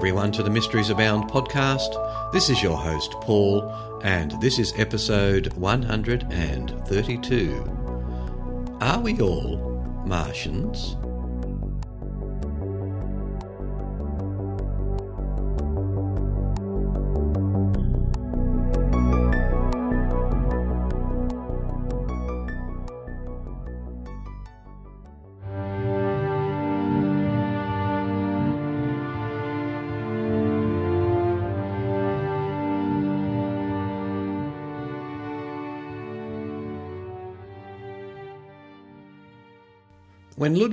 Everyone, to the Mysteries Abound podcast. This is your host, Paul, and this is episode 132. Are we all Martians?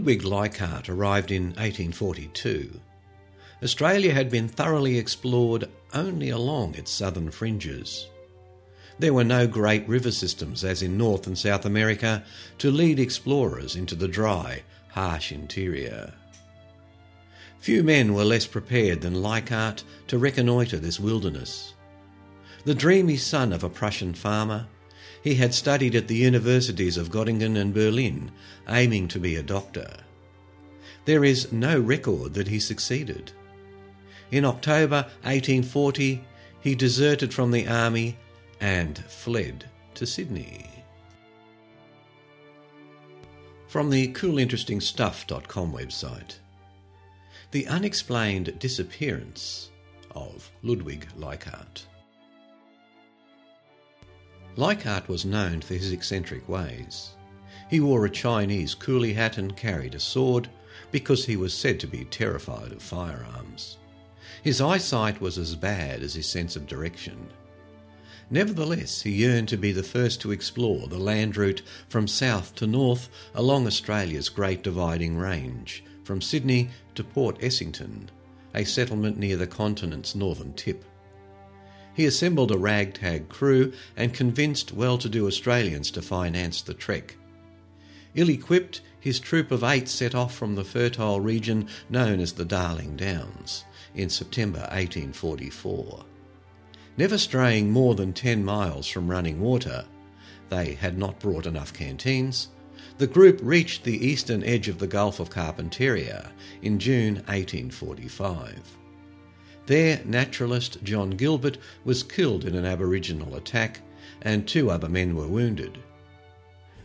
Ludwig Leichhardt arrived in 1842, Australia had been thoroughly explored only along its southern fringes. There were no great river systems, as in North and South America, to lead explorers into the dry, harsh interior. Few men were less prepared than Leichhardt to reconnoitre this wilderness. The dreamy son of a Prussian farmer, he had studied at the universities of Göttingen and Berlin, aiming to be a doctor. There is no record that he succeeded. In October 1840, he deserted from the army and fled to Sydney. From the coolinterestingstuff.com website, The Unexplained Disappearance of Ludwig Leichhardt. Leichhardt was known for his eccentric ways. He wore a Chinese coolie hat and carried a sword because he was said to be terrified of firearms. His eyesight was as bad as his sense of direction. Nevertheless, he yearned to be the first to explore the land route from south to north along Australia's Great Dividing Range, from Sydney to Port Essington, a settlement near the continent's northern tip. He assembled a ragtag crew and convinced well to do Australians to finance the trek. Ill equipped, his troop of eight set off from the fertile region known as the Darling Downs in September 1844. Never straying more than 10 miles from running water, they had not brought enough canteens. The group reached the eastern edge of the Gulf of Carpentaria in June 1845. There, naturalist John Gilbert was killed in an Aboriginal attack, and two other men were wounded.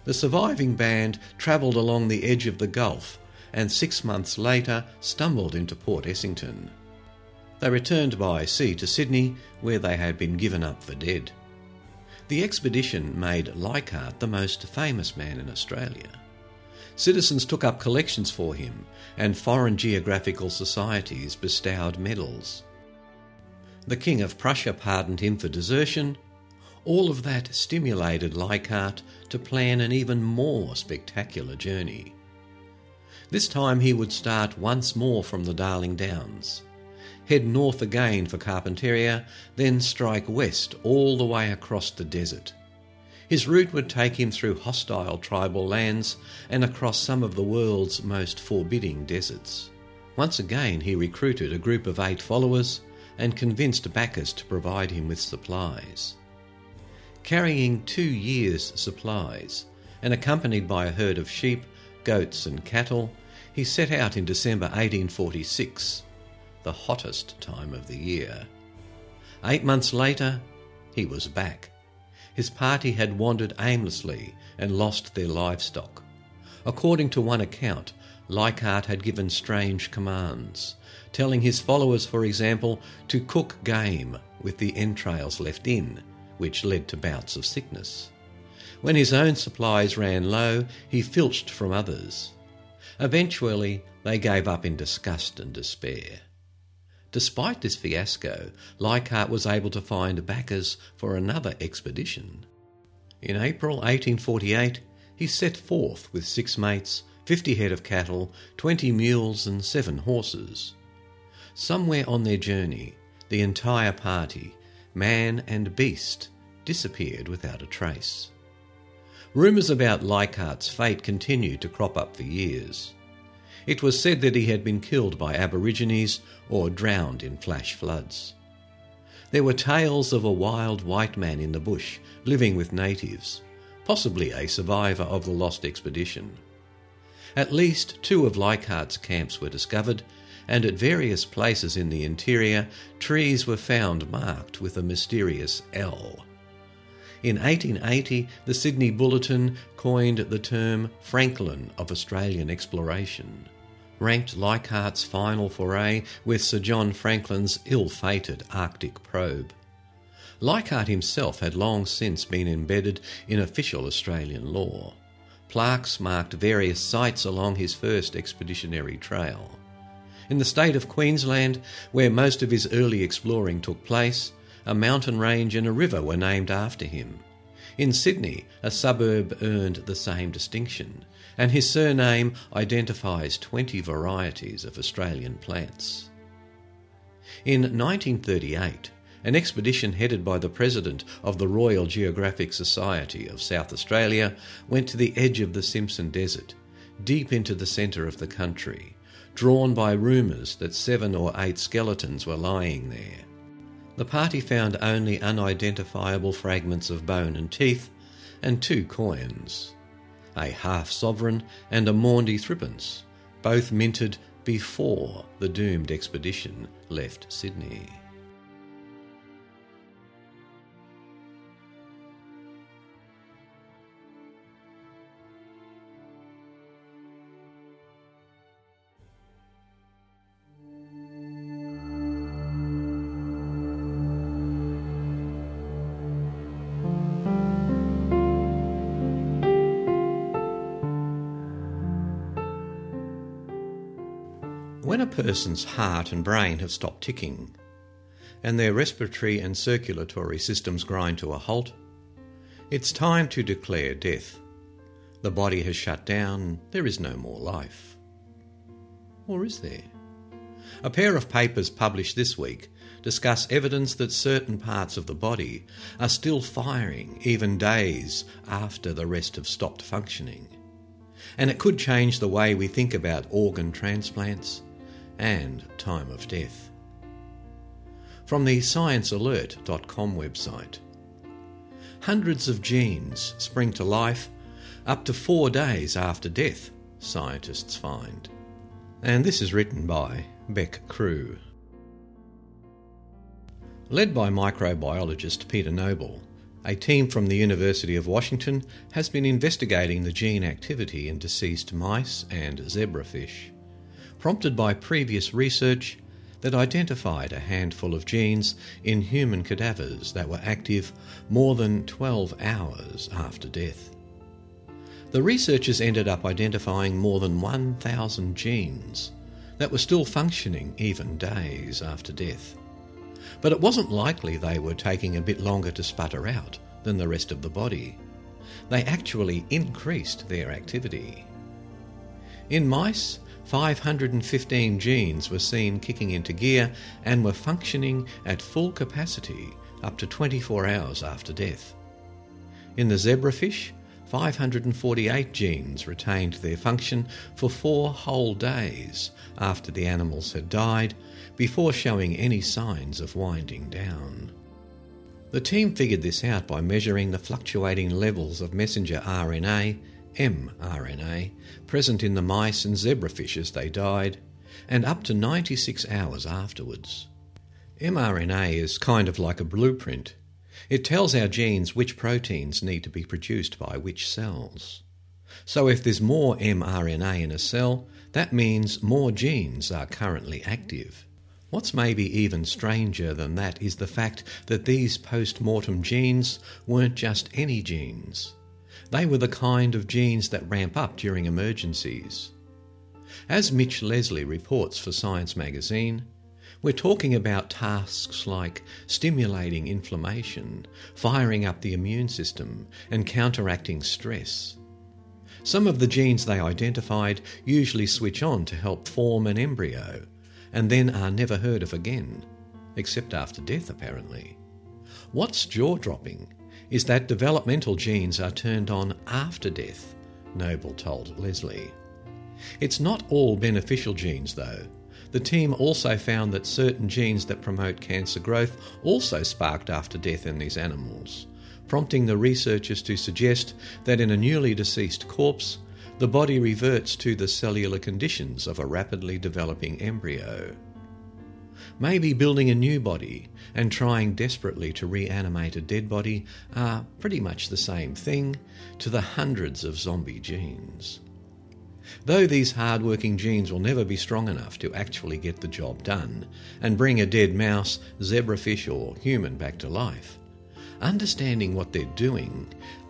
The surviving band travelled along the edge of the Gulf and six months later stumbled into Port Essington. They returned by sea to Sydney, where they had been given up for dead. The expedition made Leichhardt the most famous man in Australia. Citizens took up collections for him, and foreign geographical societies bestowed medals. The King of Prussia pardoned him for desertion. All of that stimulated Leichhardt to plan an even more spectacular journey. This time he would start once more from the Darling Downs, head north again for Carpentaria, then strike west all the way across the desert. His route would take him through hostile tribal lands and across some of the world's most forbidding deserts. Once again, he recruited a group of eight followers and convinced backers to provide him with supplies. Carrying two years' supplies and accompanied by a herd of sheep, goats, and cattle, he set out in December 1846, the hottest time of the year. Eight months later, he was back. His party had wandered aimlessly and lost their livestock. According to one account, Leichhardt had given strange commands, telling his followers, for example, to cook game with the entrails left in, which led to bouts of sickness. When his own supplies ran low, he filched from others. Eventually, they gave up in disgust and despair. Despite this fiasco, Leichhardt was able to find backers for another expedition. In April 1848, he set forth with six mates, fifty head of cattle, twenty mules, and seven horses. Somewhere on their journey, the entire party, man and beast, disappeared without a trace. Rumours about Leichhardt's fate continued to crop up for years. It was said that he had been killed by Aborigines or drowned in flash floods. There were tales of a wild white man in the bush living with natives, possibly a survivor of the lost expedition. At least two of Leichhardt's camps were discovered, and at various places in the interior, trees were found marked with a mysterious L. In 1880, the Sydney Bulletin coined the term Franklin of Australian exploration, ranked Leichhardt's final foray with Sir John Franklin's ill fated Arctic probe. Leichhardt himself had long since been embedded in official Australian lore. Plaques marked various sites along his first expeditionary trail. In the state of Queensland, where most of his early exploring took place, a mountain range and a river were named after him. In Sydney, a suburb earned the same distinction, and his surname identifies 20 varieties of Australian plants. In 1938, an expedition headed by the president of the Royal Geographic Society of South Australia went to the edge of the Simpson Desert, deep into the centre of the country, drawn by rumours that seven or eight skeletons were lying there. The party found only unidentifiable fragments of bone and teeth and two coins a half sovereign and a Maundy threepence, both minted before the doomed expedition left Sydney. Person's heart and brain have stopped ticking, and their respiratory and circulatory systems grind to a halt, it's time to declare death. The body has shut down, there is no more life. Or is there? A pair of papers published this week discuss evidence that certain parts of the body are still firing even days after the rest have stopped functioning. And it could change the way we think about organ transplants and time of death. From the sciencealert.com website. Hundreds of genes spring to life up to four days after death, scientists find. And this is written by Bec Crew. Led by microbiologist Peter Noble, a team from the University of Washington has been investigating the gene activity in deceased mice and zebrafish prompted by previous research that identified a handful of genes in human cadavers that were active more than 12 hours after death. The researchers ended up identifying more than 1,000 genes that were still functioning even days after death. But it wasn't likely they were taking a bit longer to sputter out than the rest of the body. They actually increased their activity. In mice, 515 genes were seen kicking into gear and were functioning at full capacity up to 24 hours after death. In the zebrafish, 548 genes retained their function for four whole days after the animals had died before showing any signs of winding down. The team figured this out by measuring the fluctuating levels of messenger RNA mRNA present in the mice and zebrafish as they died, and up to 96 hours afterwards. mRNA is kind of like a blueprint. It tells our genes which proteins need to be produced by which cells. So if there's more mRNA in a cell, that means more genes are currently active. What's maybe even stranger than that is the fact that these post mortem genes weren't just any genes. They were the kind of genes that ramp up during emergencies. As Mitch Leslie reports for Science magazine, we're talking about tasks like stimulating inflammation, firing up the immune system, and counteracting stress. Some of the genes they identified usually switch on to help form an embryo, and then are never heard of again, except after death, apparently. What's jaw dropping is that developmental genes are turned on after death, Noble told Leslie. It's not all beneficial genes, though. The team also found that certain genes that promote cancer growth also sparked after death in these animals, prompting the researchers to suggest that in a newly deceased corpse, the body reverts to the cellular conditions of a rapidly developing embryo. Maybe building a new body and trying desperately to reanimate a dead body are pretty much the same thing to the hundreds of zombie genes. Though these hard-working genes will never be strong enough to actually get the job done and bring a dead mouse, zebrafish, or human back to life, understanding what they're doing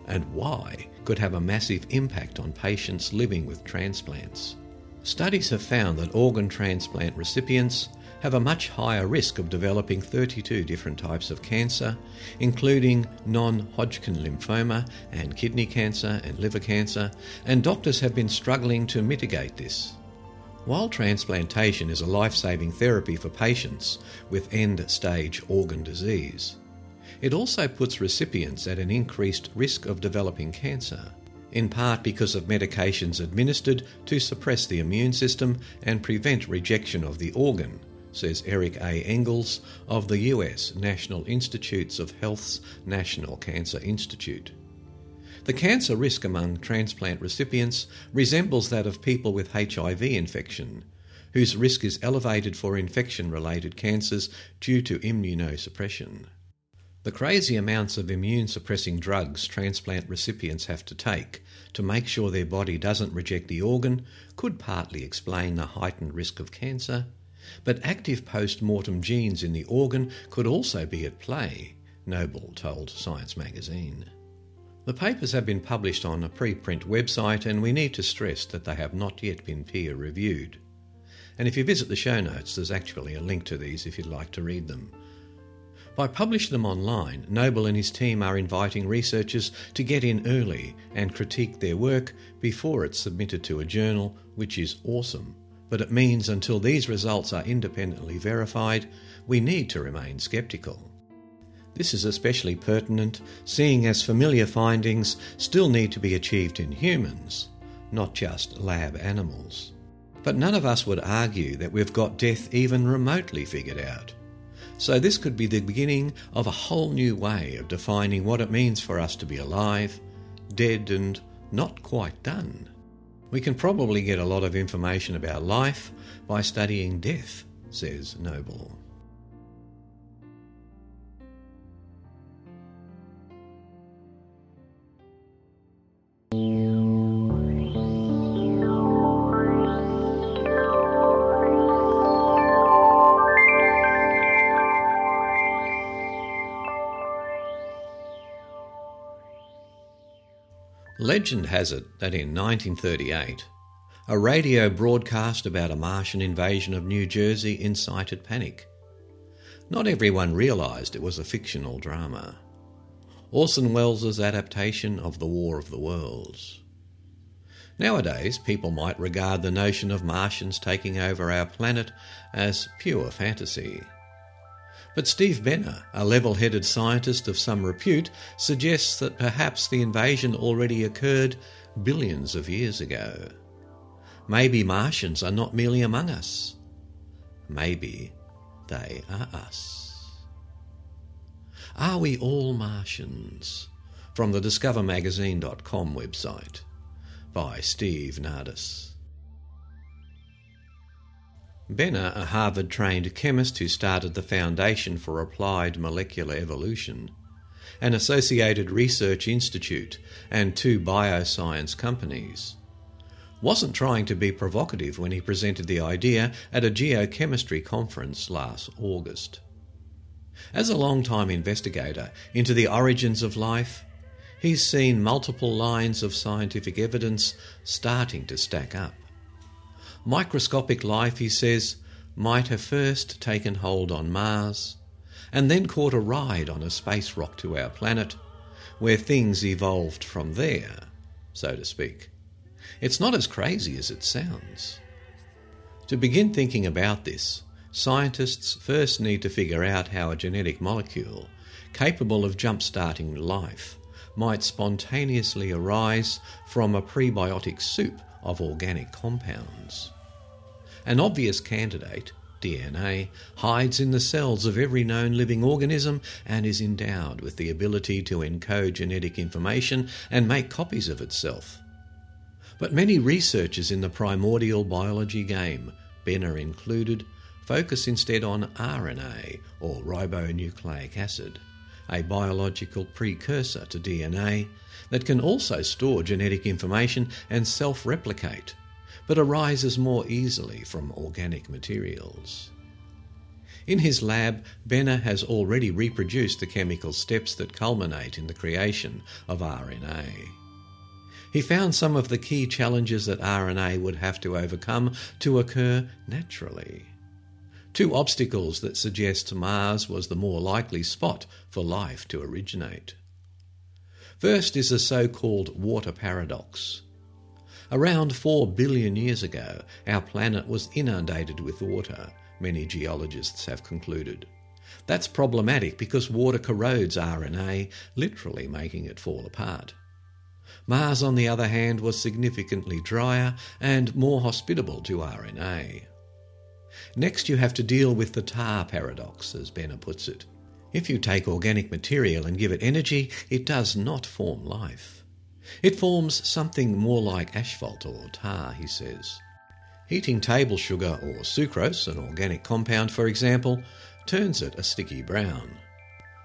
and why could have a massive impact on patients living with transplants. Studies have found that organ transplant recipients have a much higher risk of developing 32 different types of cancer, including non Hodgkin lymphoma and kidney cancer and liver cancer, and doctors have been struggling to mitigate this. While transplantation is a life saving therapy for patients with end stage organ disease, it also puts recipients at an increased risk of developing cancer, in part because of medications administered to suppress the immune system and prevent rejection of the organ says Eric A. Engels of the US National Institutes of Health's National Cancer Institute. The cancer risk among transplant recipients resembles that of people with HIV infection, whose risk is elevated for infection related cancers due to immunosuppression. The crazy amounts of immune suppressing drugs transplant recipients have to take to make sure their body doesn't reject the organ could partly explain the heightened risk of cancer but active post mortem genes in the organ could also be at play, Noble told Science magazine. The papers have been published on a preprint website, and we need to stress that they have not yet been peer reviewed. And if you visit the show notes, there's actually a link to these if you'd like to read them. By publishing them online, Noble and his team are inviting researchers to get in early and critique their work before it's submitted to a journal, which is awesome but it means until these results are independently verified, we need to remain sceptical. This is especially pertinent seeing as familiar findings still need to be achieved in humans, not just lab animals. But none of us would argue that we've got death even remotely figured out. So, this could be the beginning of a whole new way of defining what it means for us to be alive, dead, and not quite done. We can probably get a lot of information about life by studying death, says Noble. Legend has it that in 1938, a radio broadcast about a Martian invasion of New Jersey incited panic. Not everyone realised it was a fictional drama. Orson Welles' adaptation of The War of the Worlds. Nowadays, people might regard the notion of Martians taking over our planet as pure fantasy. But Steve Benner, a level headed scientist of some repute, suggests that perhaps the invasion already occurred billions of years ago. Maybe Martians are not merely among us. Maybe they are us. Are we all Martians? From the discovermagazine.com website by Steve Nadis. Benner, a Harvard trained chemist who started the Foundation for Applied Molecular Evolution, an Associated Research Institute, and two bioscience companies, wasn't trying to be provocative when he presented the idea at a geochemistry conference last August. As a long-time investigator into the origins of life, he's seen multiple lines of scientific evidence starting to stack up. Microscopic life, he says, might have first taken hold on Mars and then caught a ride on a space rock to our planet, where things evolved from there, so to speak. It's not as crazy as it sounds. To begin thinking about this, scientists first need to figure out how a genetic molecule capable of jump starting life might spontaneously arise from a prebiotic soup of organic compounds. An obvious candidate, DNA, hides in the cells of every known living organism and is endowed with the ability to encode genetic information and make copies of itself. But many researchers in the primordial biology game, Benner included, focus instead on RNA, or ribonucleic acid, a biological precursor to DNA that can also store genetic information and self replicate, but arises more easily from organic materials. In his lab, Benner has already reproduced the chemical steps that culminate in the creation of RNA. He found some of the key challenges that RNA would have to overcome to occur naturally. Two obstacles that suggest Mars was the more likely spot for life to originate. First is the so called water paradox. Around 4 billion years ago, our planet was inundated with water, many geologists have concluded. That's problematic because water corrodes RNA, literally making it fall apart. Mars, on the other hand, was significantly drier and more hospitable to RNA. Next, you have to deal with the tar paradox, as Benner puts it. If you take organic material and give it energy, it does not form life. It forms something more like asphalt or tar, he says. Heating table sugar or sucrose, an organic compound for example, turns it a sticky brown.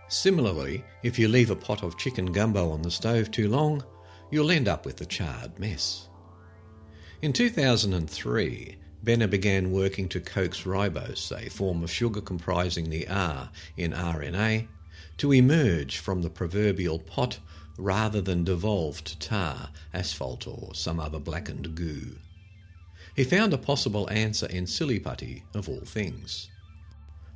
Similarly, if you leave a pot of chicken gumbo on the stove too long, you'll end up with a charred mess. In 2003, Benner began working to coax ribose, a form of sugar comprising the R in RNA, to emerge from the proverbial pot rather than devolve to tar, asphalt, or some other blackened goo. He found a possible answer in silly putty, of all things.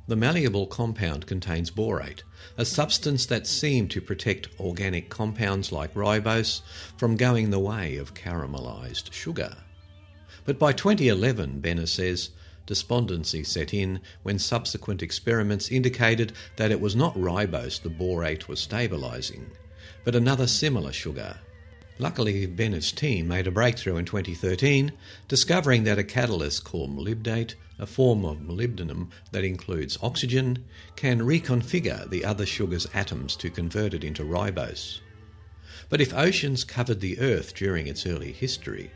The malleable compound contains borate, a substance that seemed to protect organic compounds like ribose from going the way of caramelized sugar. But by 2011, Benner says, despondency set in when subsequent experiments indicated that it was not ribose the borate was stabilizing, but another similar sugar. Luckily, Benner's team made a breakthrough in 2013, discovering that a catalyst called molybdate, a form of molybdenum that includes oxygen, can reconfigure the other sugar's atoms to convert it into ribose. But if oceans covered the Earth during its early history,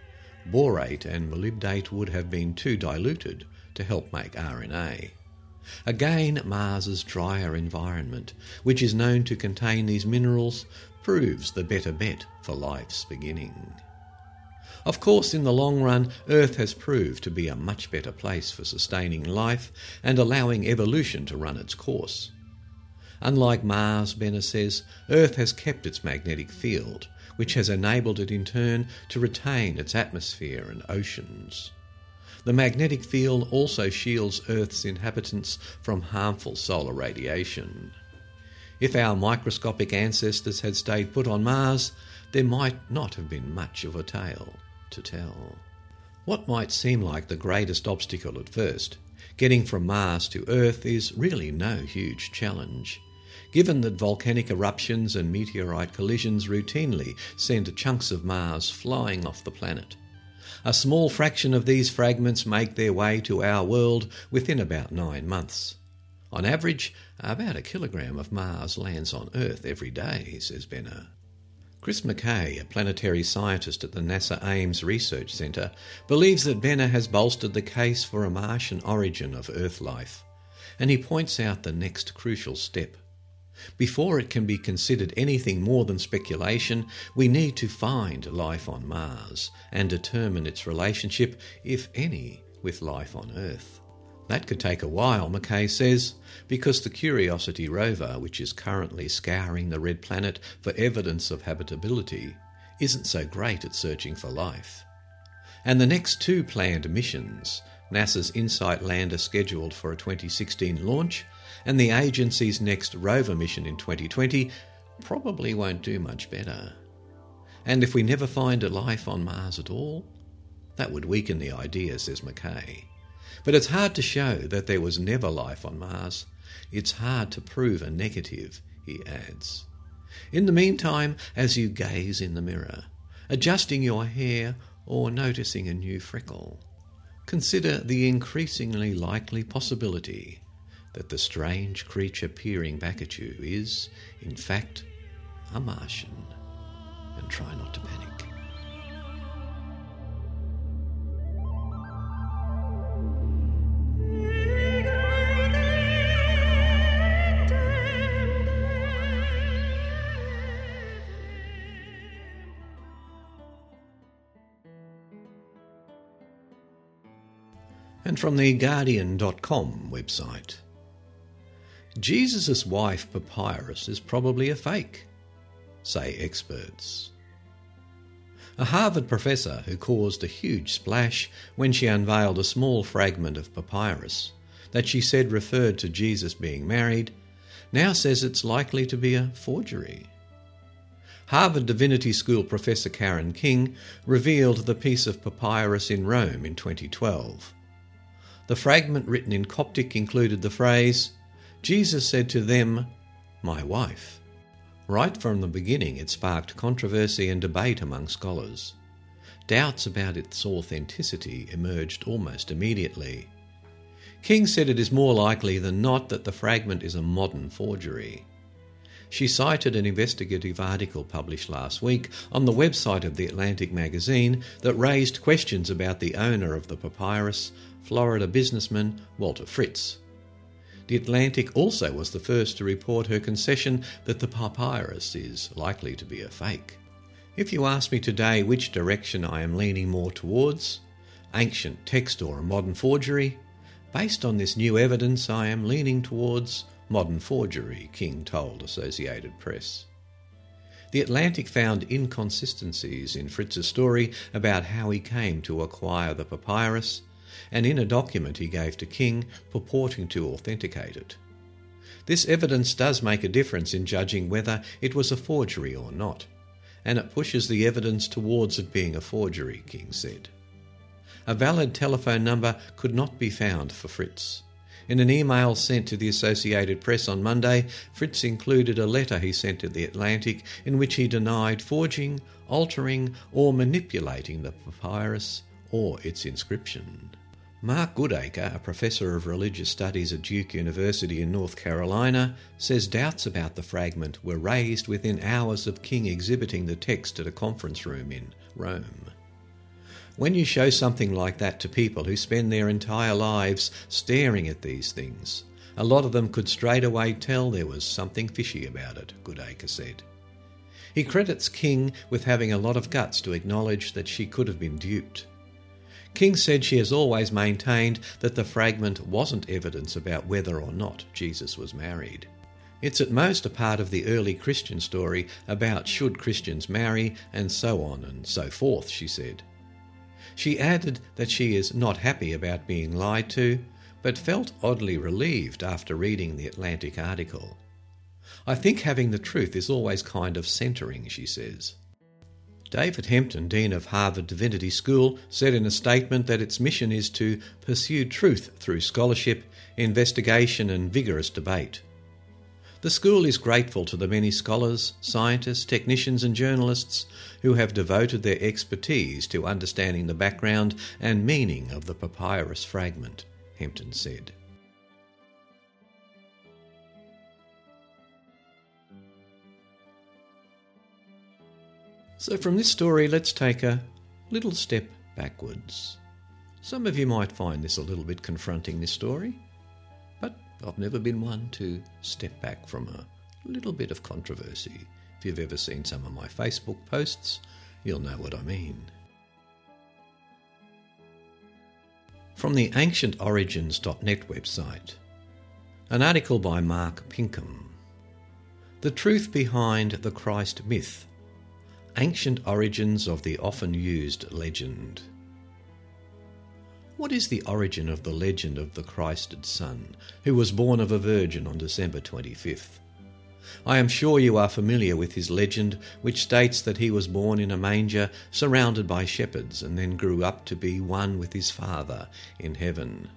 borate and molybdate would have been too diluted to help make RNA. Again, Mars's drier environment, which is known to contain these minerals, proves the better bet for life's beginning. Of course, in the long run, Earth has proved to be a much better place for sustaining life and allowing evolution to run its course. Unlike Mars, Benner says, Earth has kept its magnetic field, which has enabled it in turn to retain its atmosphere and oceans. The magnetic field also shields Earth's inhabitants from harmful solar radiation. If our microscopic ancestors had stayed put on Mars, there might not have been much of a tale to tell. What might seem like the greatest obstacle at first, getting from Mars to Earth, is really no huge challenge given that volcanic eruptions and meteorite collisions routinely send chunks of Mars flying off the planet. A small fraction of these fragments make their way to our world within about nine months. On average, about a kilogram of Mars lands on Earth every day, says Benner. Chris McKay, a planetary scientist at the NASA Ames Research Centre, believes that Benner has bolstered the case for a Martian origin of Earth life, and he points out the next crucial step. Before it can be considered anything more than speculation, we need to find life on Mars and determine its relationship, if any, with life on Earth. That could take a while, McKay says, because the Curiosity rover, which is currently scouring the red planet for evidence of habitability, isn't so great at searching for life. And the next two planned missions, NASA's InSight lander scheduled for a 2016 launch and the agency's next rover mission in 2020 probably won't do much better. And if we never find a life on Mars at all, that would weaken the idea, says McKay. But it's hard to show that there was never life on Mars. It's hard to prove a negative, he adds. In the meantime, as you gaze in the mirror, adjusting your hair or noticing a new freckle, consider the increasingly likely possibility that the strange creature peering back at you is, in fact, a Martian. And try not to panic. From the Guardian.com website Jesus' wife Papyrus is probably a fake, say experts. A Harvard professor who caused a huge splash when she unveiled a small fragment of papyrus that she said referred to Jesus being married now says it's likely to be a forgery. Harvard Divinity School professor Karen King revealed the piece of papyrus in Rome in 2012. The fragment written in Coptic included the phrase, Jesus said to them, My wife. Right from the beginning, it sparked controversy and debate among scholars. Doubts about its authenticity emerged almost immediately. King said it is more likely than not that the fragment is a modern forgery. She cited an investigative article published last week on the website of The Atlantic magazine that raised questions about the owner of the papyrus, Florida businessman Walter Fritz. The Atlantic also was the first to report her concession that the papyrus is likely to be a fake. If you ask me today which direction I am leaning more towards, ancient text or a modern forgery, based on this new evidence I am leaning towards modern forgery, King told Associated Press. The Atlantic found inconsistencies in Fritz's story about how he came to acquire the papyrus, and in a document he gave to King purporting to authenticate it. This evidence does make a difference in judging whether it was a forgery or not, and it pushes the evidence towards it being a forgery, King said. A valid telephone number could not be found for Fritz. In an email sent to the Associated Press on Monday, Fritz included a letter he sent to the Atlantic in which he denied forging, altering, or manipulating the papyrus or its inscription. Mark Goodacre, a professor of religious studies at Duke University in North Carolina, says doubts about the fragment were raised within hours of King exhibiting the text at a conference room in Rome. When you show something like that to people who spend their entire lives staring at these things, a lot of them could straight away tell there was something fishy about it, Goodacre said. He credits King with having a lot of guts to acknowledge that she could have been duped. King said she has always maintained that the fragment wasn't evidence about whether or not Jesus was married. It's at most a part of the early Christian story about should Christians marry and so on and so forth, she said. She added that she is not happy about being lied to, but felt oddly relieved after reading the Atlantic article. I think having the truth is always kind of centering, she says. David Hempton, Dean of Harvard Divinity School, said in a statement that its mission is to pursue truth through scholarship, investigation, and vigorous debate. The school is grateful to the many scholars, scientists, technicians, and journalists who have devoted their expertise to understanding the background and meaning of the papyrus fragment, Hempton said. So, from this story, let's take a little step backwards. Some of you might find this a little bit confronting, this story. But I've never been one to step back from a little bit of controversy. If you've ever seen some of my Facebook posts, you'll know what I mean. From the AncientOrigins.net website, an article by Mark Pinkham. The truth behind the Christ myth. Ancient origins of the often used legend. What is the origin of the legend of the Christed Son, who was born of a virgin on December 25th? I am sure you are familiar with his legend, which states that he was born in a manger surrounded by shepherds and then grew up to be one with his Father in heaven.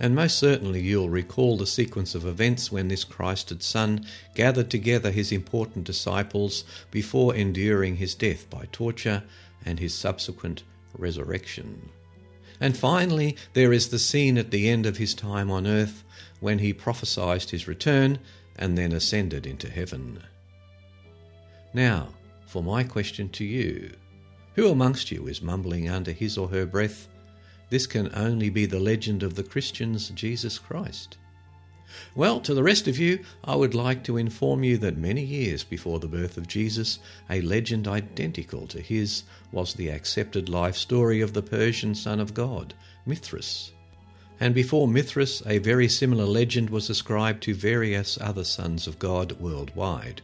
And most certainly you'll recall the sequence of events when this Christed Son gathered together his important disciples before enduring his death by torture and his subsequent resurrection. And finally, there is the scene at the end of his time on earth when he prophesied his return and then ascended into heaven. Now, for my question to you Who amongst you is mumbling under his or her breath, This can only be the legend of the Christians Jesus Christ? Well, to the rest of you, I would like to inform you that many years before the birth of Jesus, a legend identical to his was the accepted life story of the Persian son of God, Mithras. And before Mithras, a very similar legend was ascribed to various other sons of God worldwide,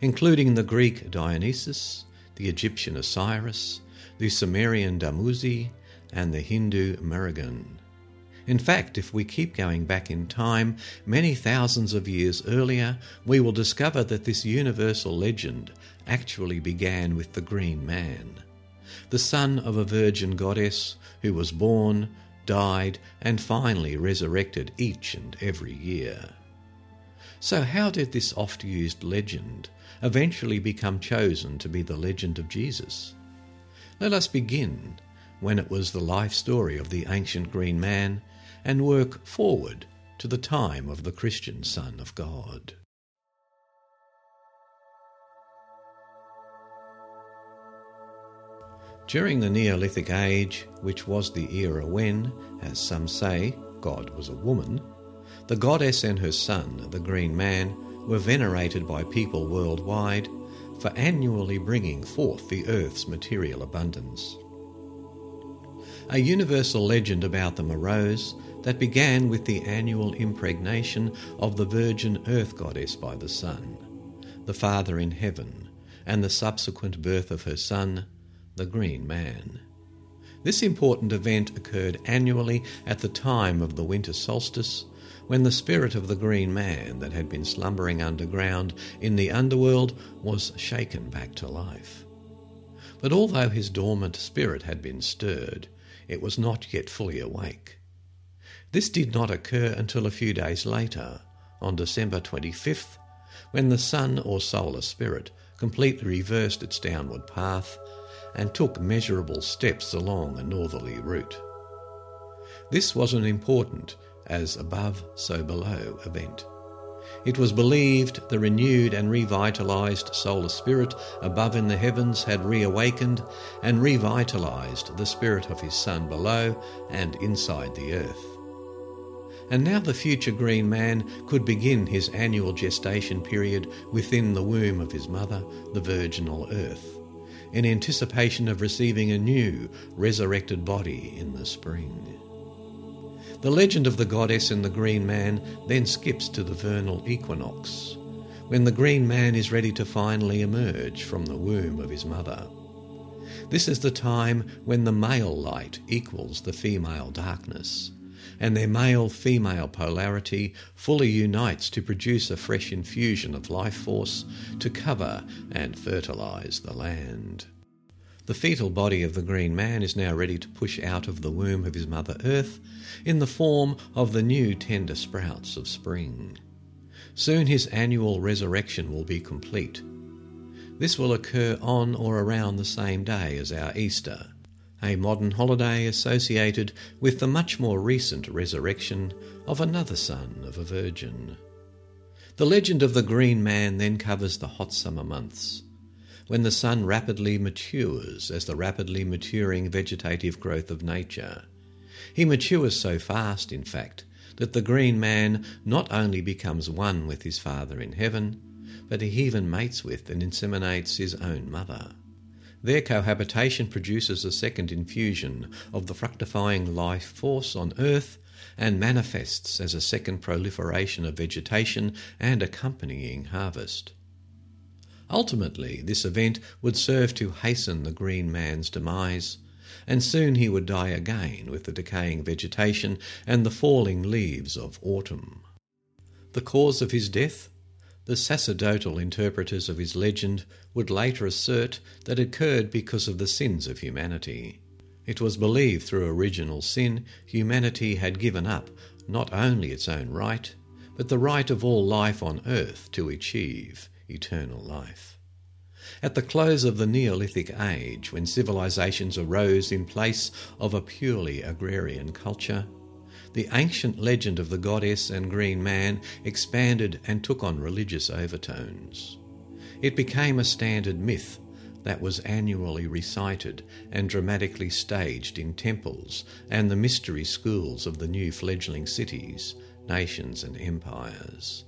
including the Greek Dionysus, the Egyptian Osiris, the Sumerian Dumuzi, and the Hindu Murugan. In fact, if we keep going back in time many thousands of years earlier, we will discover that this universal legend actually began with the Green Man, the son of a virgin goddess who was born, died, and finally resurrected each and every year. So, how did this oft used legend eventually become chosen to be the legend of Jesus? Let us begin when it was the life story of the ancient green man and work forward to the time of the Christian Son of God. During the Neolithic Age, which was the era when, as some say, God was a woman, the goddess and her son, the Green Man, were venerated by people worldwide for annually bringing forth the earth's material abundance. A universal legend about them arose that began with the annual impregnation of the virgin earth goddess by the sun, the Father in heaven, and the subsequent birth of her son, the Green Man. This important event occurred annually at the time of the winter solstice, when the spirit of the Green Man that had been slumbering underground in the underworld was shaken back to life. But although his dormant spirit had been stirred, it was not yet fully awake. This did not occur until a few days later, on December 25th, when the sun or solar spirit completely reversed its downward path and took measurable steps along a northerly route. This was an important, as above, so below event. It was believed the renewed and revitalized solar spirit above in the heavens had reawakened and revitalized the spirit of his son below and inside the earth and now the future green man could begin his annual gestation period within the womb of his mother, the virginal earth, in anticipation of receiving a new, resurrected body in the spring. The legend of the goddess and the green man then skips to the vernal equinox, when the green man is ready to finally emerge from the womb of his mother. This is the time when the male light equals the female darkness, and their male female polarity fully unites to produce a fresh infusion of life force to cover and fertilize the land. The fetal body of the green man is now ready to push out of the womb of his mother earth in the form of the new tender sprouts of spring. Soon his annual resurrection will be complete. This will occur on or around the same day as our Easter, a modern holiday associated with the much more recent resurrection of another son of a virgin. The legend of the Green Man then covers the hot summer months, when the sun rapidly matures as the rapidly maturing vegetative growth of nature. He matures so fast, in fact, that the Green Man not only becomes one with his Father in heaven, but he even mates with and inseminates his own mother. Their cohabitation produces a second infusion of the fructifying life force on Earth and manifests as a second proliferation of vegetation and accompanying harvest. Ultimately, this event would serve to hasten the green man's demise, and soon he would die again with the decaying vegetation and the falling leaves of autumn. The cause of his death? The sacerdotal interpreters of his legend would later assert that it occurred because of the sins of humanity. It was believed through original sin humanity had given up not only its own right, but the right of all life on earth to achieve eternal life. At the close of the Neolithic Age, when civilizations arose in place of a purely agrarian culture, the ancient legend of the goddess and green man expanded and took on religious overtones. It became a standard myth that was annually recited and dramatically staged in temples and the mystery schools of the new fledgling cities, nations, and empires.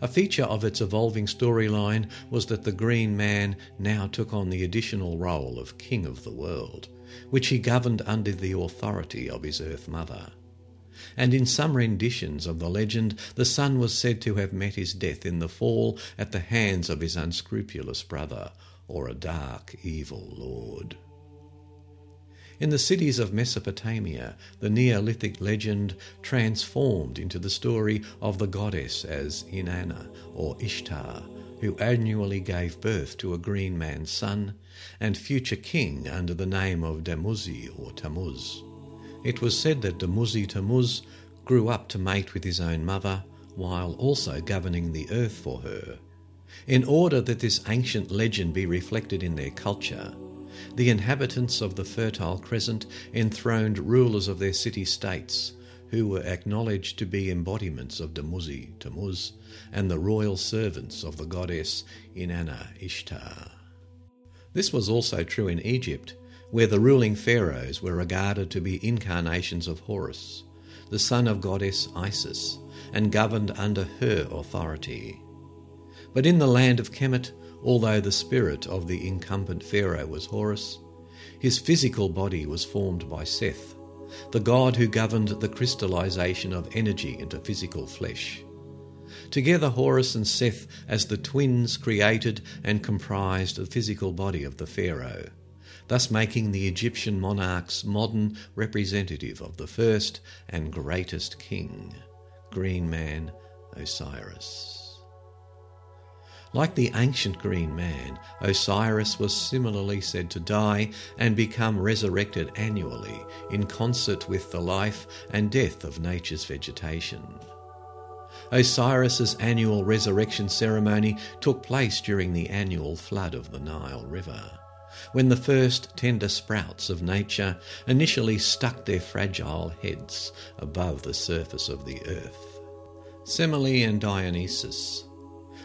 A feature of its evolving storyline was that the Green Man now took on the additional role of King of the World, which he governed under the authority of his Earth Mother. and in some renditions of the legend, the son was said to have met his death in the fall at the hands of his unscrupulous brother, or a dark, evil lord. In the cities of Mesopotamia, the Neolithic legend transformed into the story of the goddess as Inanna or Ishtar, who annually gave birth to a green man's son and future king under the name of Dumuzi or Tammuz. It was said that Dumuzi Tammuz grew up to mate with his own mother, while also governing the earth for her. In order that this ancient legend be reflected in their culture, the inhabitants of the Fertile Crescent enthroned rulers of their city states, who were acknowledged to be embodiments of Dumuzi Tammuz and the royal servants of the goddess Inanna Ishtar. This was also true in Egypt, where the ruling pharaohs were regarded to be incarnations of Horus, the son of goddess Isis, and governed under her authority. But in the land of Kemet, although the spirit of the incumbent pharaoh was Horus, his physical body was formed by Seth, the god who governed the crystallization of energy into physical flesh. Together, Horus and Seth, as the twins, created and comprised the physical body of the pharaoh thus making the Egyptian monarch's modern representative of the first and greatest king, Green Man Osiris. Like the ancient Green Man, Osiris was similarly said to die and become resurrected annually in concert with the life and death of nature's vegetation. Osiris's annual resurrection ceremony took place during the annual flood of the Nile River when the first tender sprouts of nature initially stuck their fragile heads above the surface of the earth. Semele and Dionysus.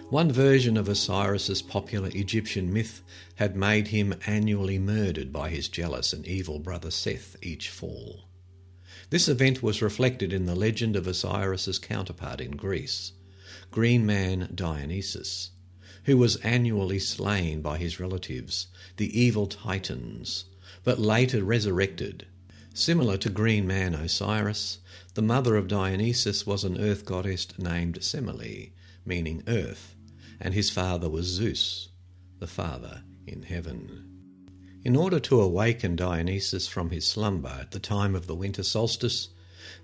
One version of Osiris's popular Egyptian myth had made him annually murdered by his jealous and evil brother Seth each fall. This event was reflected in the legend of Osiris's counterpart in Greece, Green Man Dionysus, who was annually slain by his relatives, the evil Titans, but later resurrected. Similar to Green Man Osiris, the mother of Dionysus was an earth goddess named Semele, meaning earth, and his father was Zeus, the Father in heaven. In order to awaken Dionysus from his slumber at the time of the winter solstice,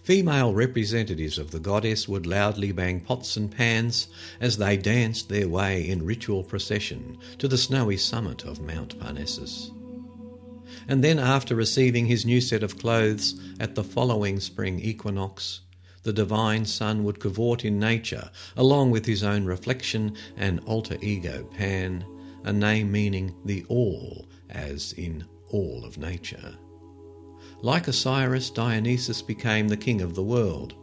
Female representatives of the goddess would loudly bang pots and pans as they danced their way in ritual procession to the snowy summit of Mount Parnassus. And then, after receiving his new set of clothes at the following spring equinox, the divine son would cavort in nature along with his own reflection and alter ego Pan, a name meaning the all, as in all of nature. Like Osiris, Dionysus became the king of the world,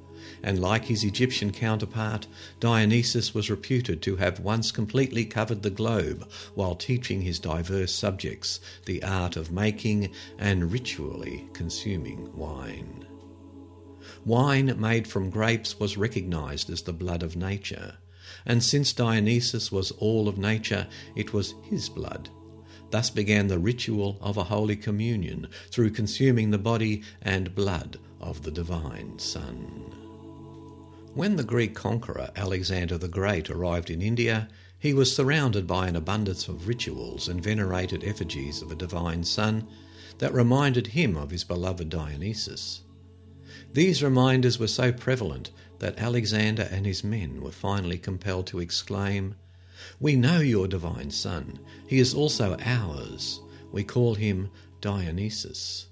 and like his Egyptian counterpart, Dionysus was reputed to have once completely covered the globe while teaching his diverse subjects the art of making and ritually consuming wine. Wine made from grapes was recognized as the blood of nature, and since Dionysus was all of nature, it was his blood Thus began the ritual of a Holy Communion through consuming the body and blood of the Divine Son. When the Greek conqueror Alexander the Great arrived in India, he was surrounded by an abundance of rituals and venerated effigies of a divine son that reminded him of his beloved Dionysus. These reminders were so prevalent that Alexander and his men were finally compelled to exclaim, we know your divine Son. He is also ours. We call him Dionysus.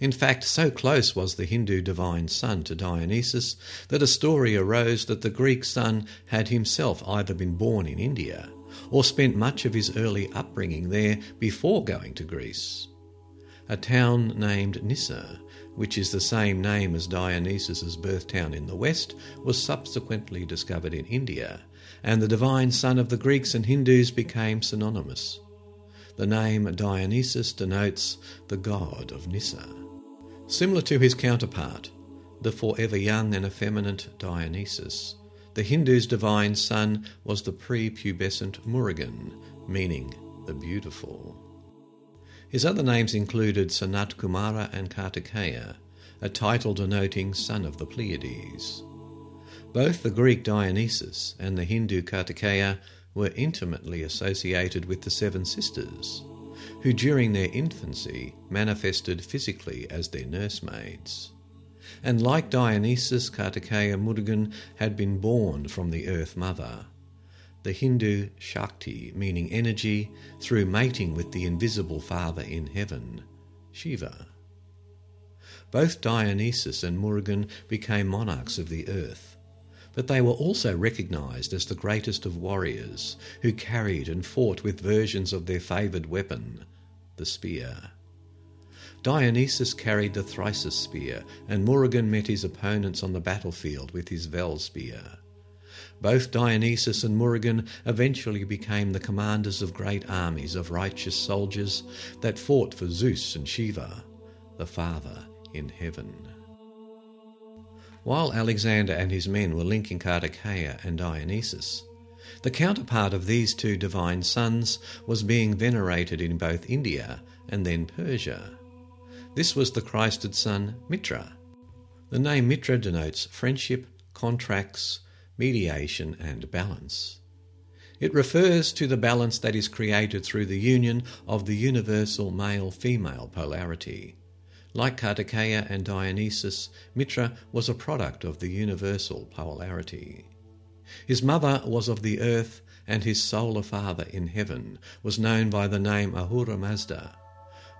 In fact, so close was the Hindu divine son to Dionysus that a story arose that the Greek son had himself either been born in India or spent much of his early upbringing there before going to Greece. A town named Nyssa, which is the same name as Dionysus's birth town in the west, was subsequently discovered in India and the divine son of the Greeks and Hindus became synonymous. The name Dionysus denotes the god of Nyssa. Similar to his counterpart, the forever young and effeminate Dionysus, the Hindus' divine son was the prepubescent Murugan, meaning the beautiful. His other names included Sanat Kumara and Kartikeya, a title denoting son of the Pleiades. Both the Greek Dionysus and the Hindu Kartikeya were intimately associated with the Seven Sisters, who during their infancy manifested physically as their nursemaids. And like Dionysus, Kartikeya Murugan had been born from the Earth Mother, the Hindu Shakti, meaning energy, through mating with the invisible Father in heaven, Shiva. Both Dionysus and Murugan became monarchs of the earth, but they were also recognized as the greatest of warriors who carried and fought with versions of their favoured weapon, the spear. Dionysus carried the thyrsus spear, and Murugan met his opponents on the battlefield with his Vel spear. Both Dionysus and Murugan eventually became the commanders of great armies of righteous soldiers that fought for Zeus and Shiva, the Father in heaven. While Alexander and his men were linking Kartikeya and Dionysus, the counterpart of these two divine sons was being venerated in both India and then Persia. This was the Christed son Mitra. The name Mitra denotes friendship, contracts, mediation, and balance. It refers to the balance that is created through the union of the universal male female polarity. Like Kartikeya and Dionysus, Mitra was a product of the universal polarity. His mother was of the earth, and his solar father in heaven was known by the name Ahura Mazda.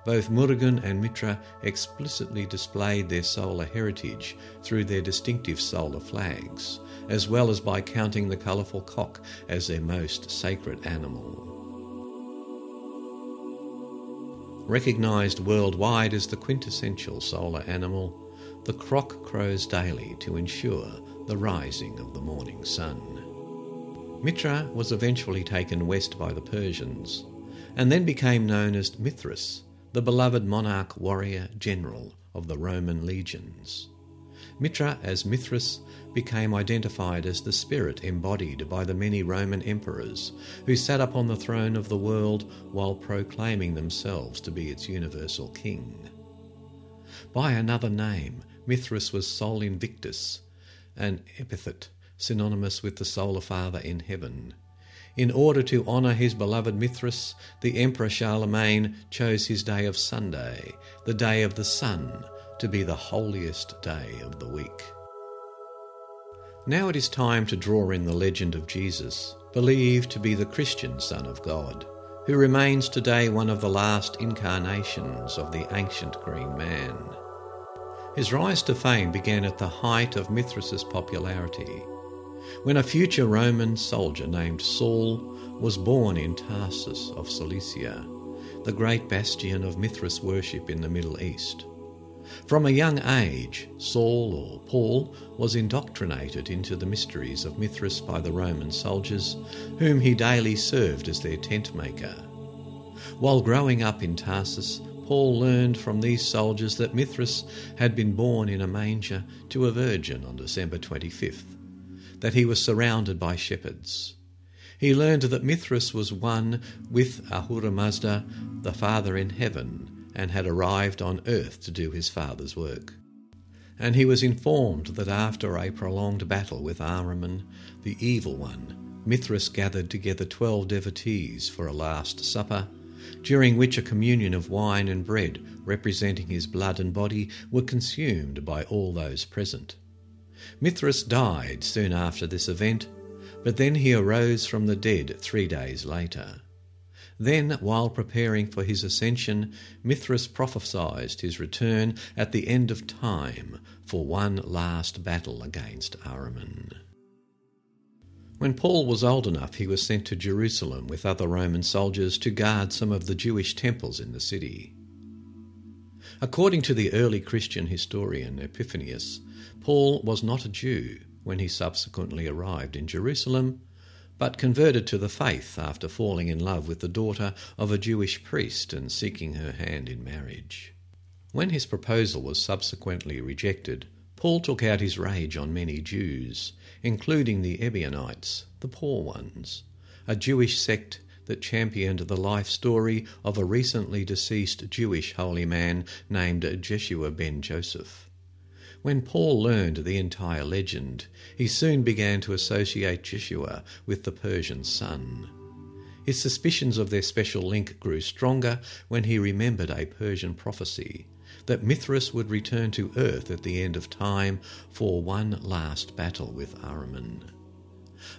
Both Murugan and Mitra explicitly displayed their solar heritage through their distinctive solar flags, as well as by counting the colourful cock as their most sacred animal. Recognised worldwide as the quintessential solar animal, the croc crows daily to ensure the rising of the morning sun. Mitra was eventually taken west by the Persians, and then became known as Mithras, the beloved monarch warrior general of the Roman legions. Mitra, as Mithras, became identified as the spirit embodied by the many Roman emperors who sat upon the throne of the world while proclaiming themselves to be its universal king. By another name, Mithras was Sol Invictus, an epithet synonymous with the solar father in heaven. In order to honour his beloved Mithras, the Emperor Charlemagne chose his day of Sunday, the day of the sun, to be the holiest day of the week. Now it is time to draw in the legend of Jesus, believed to be the Christian Son of God, who remains today one of the last incarnations of the ancient green man. His rise to fame began at the height of Mithras's popularity, when a future Roman soldier named Saul was born in Tarsus of Cilicia, the great bastion of Mithras worship in the Middle East. From a young age, Saul or Paul was indoctrinated into the mysteries of Mithras by the Roman soldiers, whom he daily served as their tent maker. While growing up in Tarsus, Paul learned from these soldiers that Mithras had been born in a manger to a virgin on December 25th, that he was surrounded by shepherds. He learned that Mithras was one with Ahura Mazda, the Father in heaven, and had arrived on earth to do his father's work. And he was informed that after a prolonged battle with Ahriman, the evil one, Mithras gathered together twelve devotees for a last supper, during which a communion of wine and bread representing his blood and body were consumed by all those present. Mithras died soon after this event, but then he arose from the dead three days later. Then, while preparing for his ascension, Mithras prophesied his return at the end of time for one last battle against Ahriman. When Paul was old enough, he was sent to Jerusalem with other Roman soldiers to guard some of the Jewish temples in the city. According to the early Christian historian Epiphanius, Paul was not a Jew when he subsequently arrived in Jerusalem, but converted to the faith after falling in love with the daughter of a Jewish priest and seeking her hand in marriage. When his proposal was subsequently rejected, Paul took out his rage on many Jews, including the Ebionites, the poor ones, a Jewish sect that championed the life story of a recently deceased Jewish holy man named Jeshua ben Joseph. When Paul learned the entire legend, he soon began to associate Jeshua with the Persian sun. His suspicions of their special link grew stronger when he remembered a Persian prophecy that Mithras would return to earth at the end of time for one last battle with Ahriman.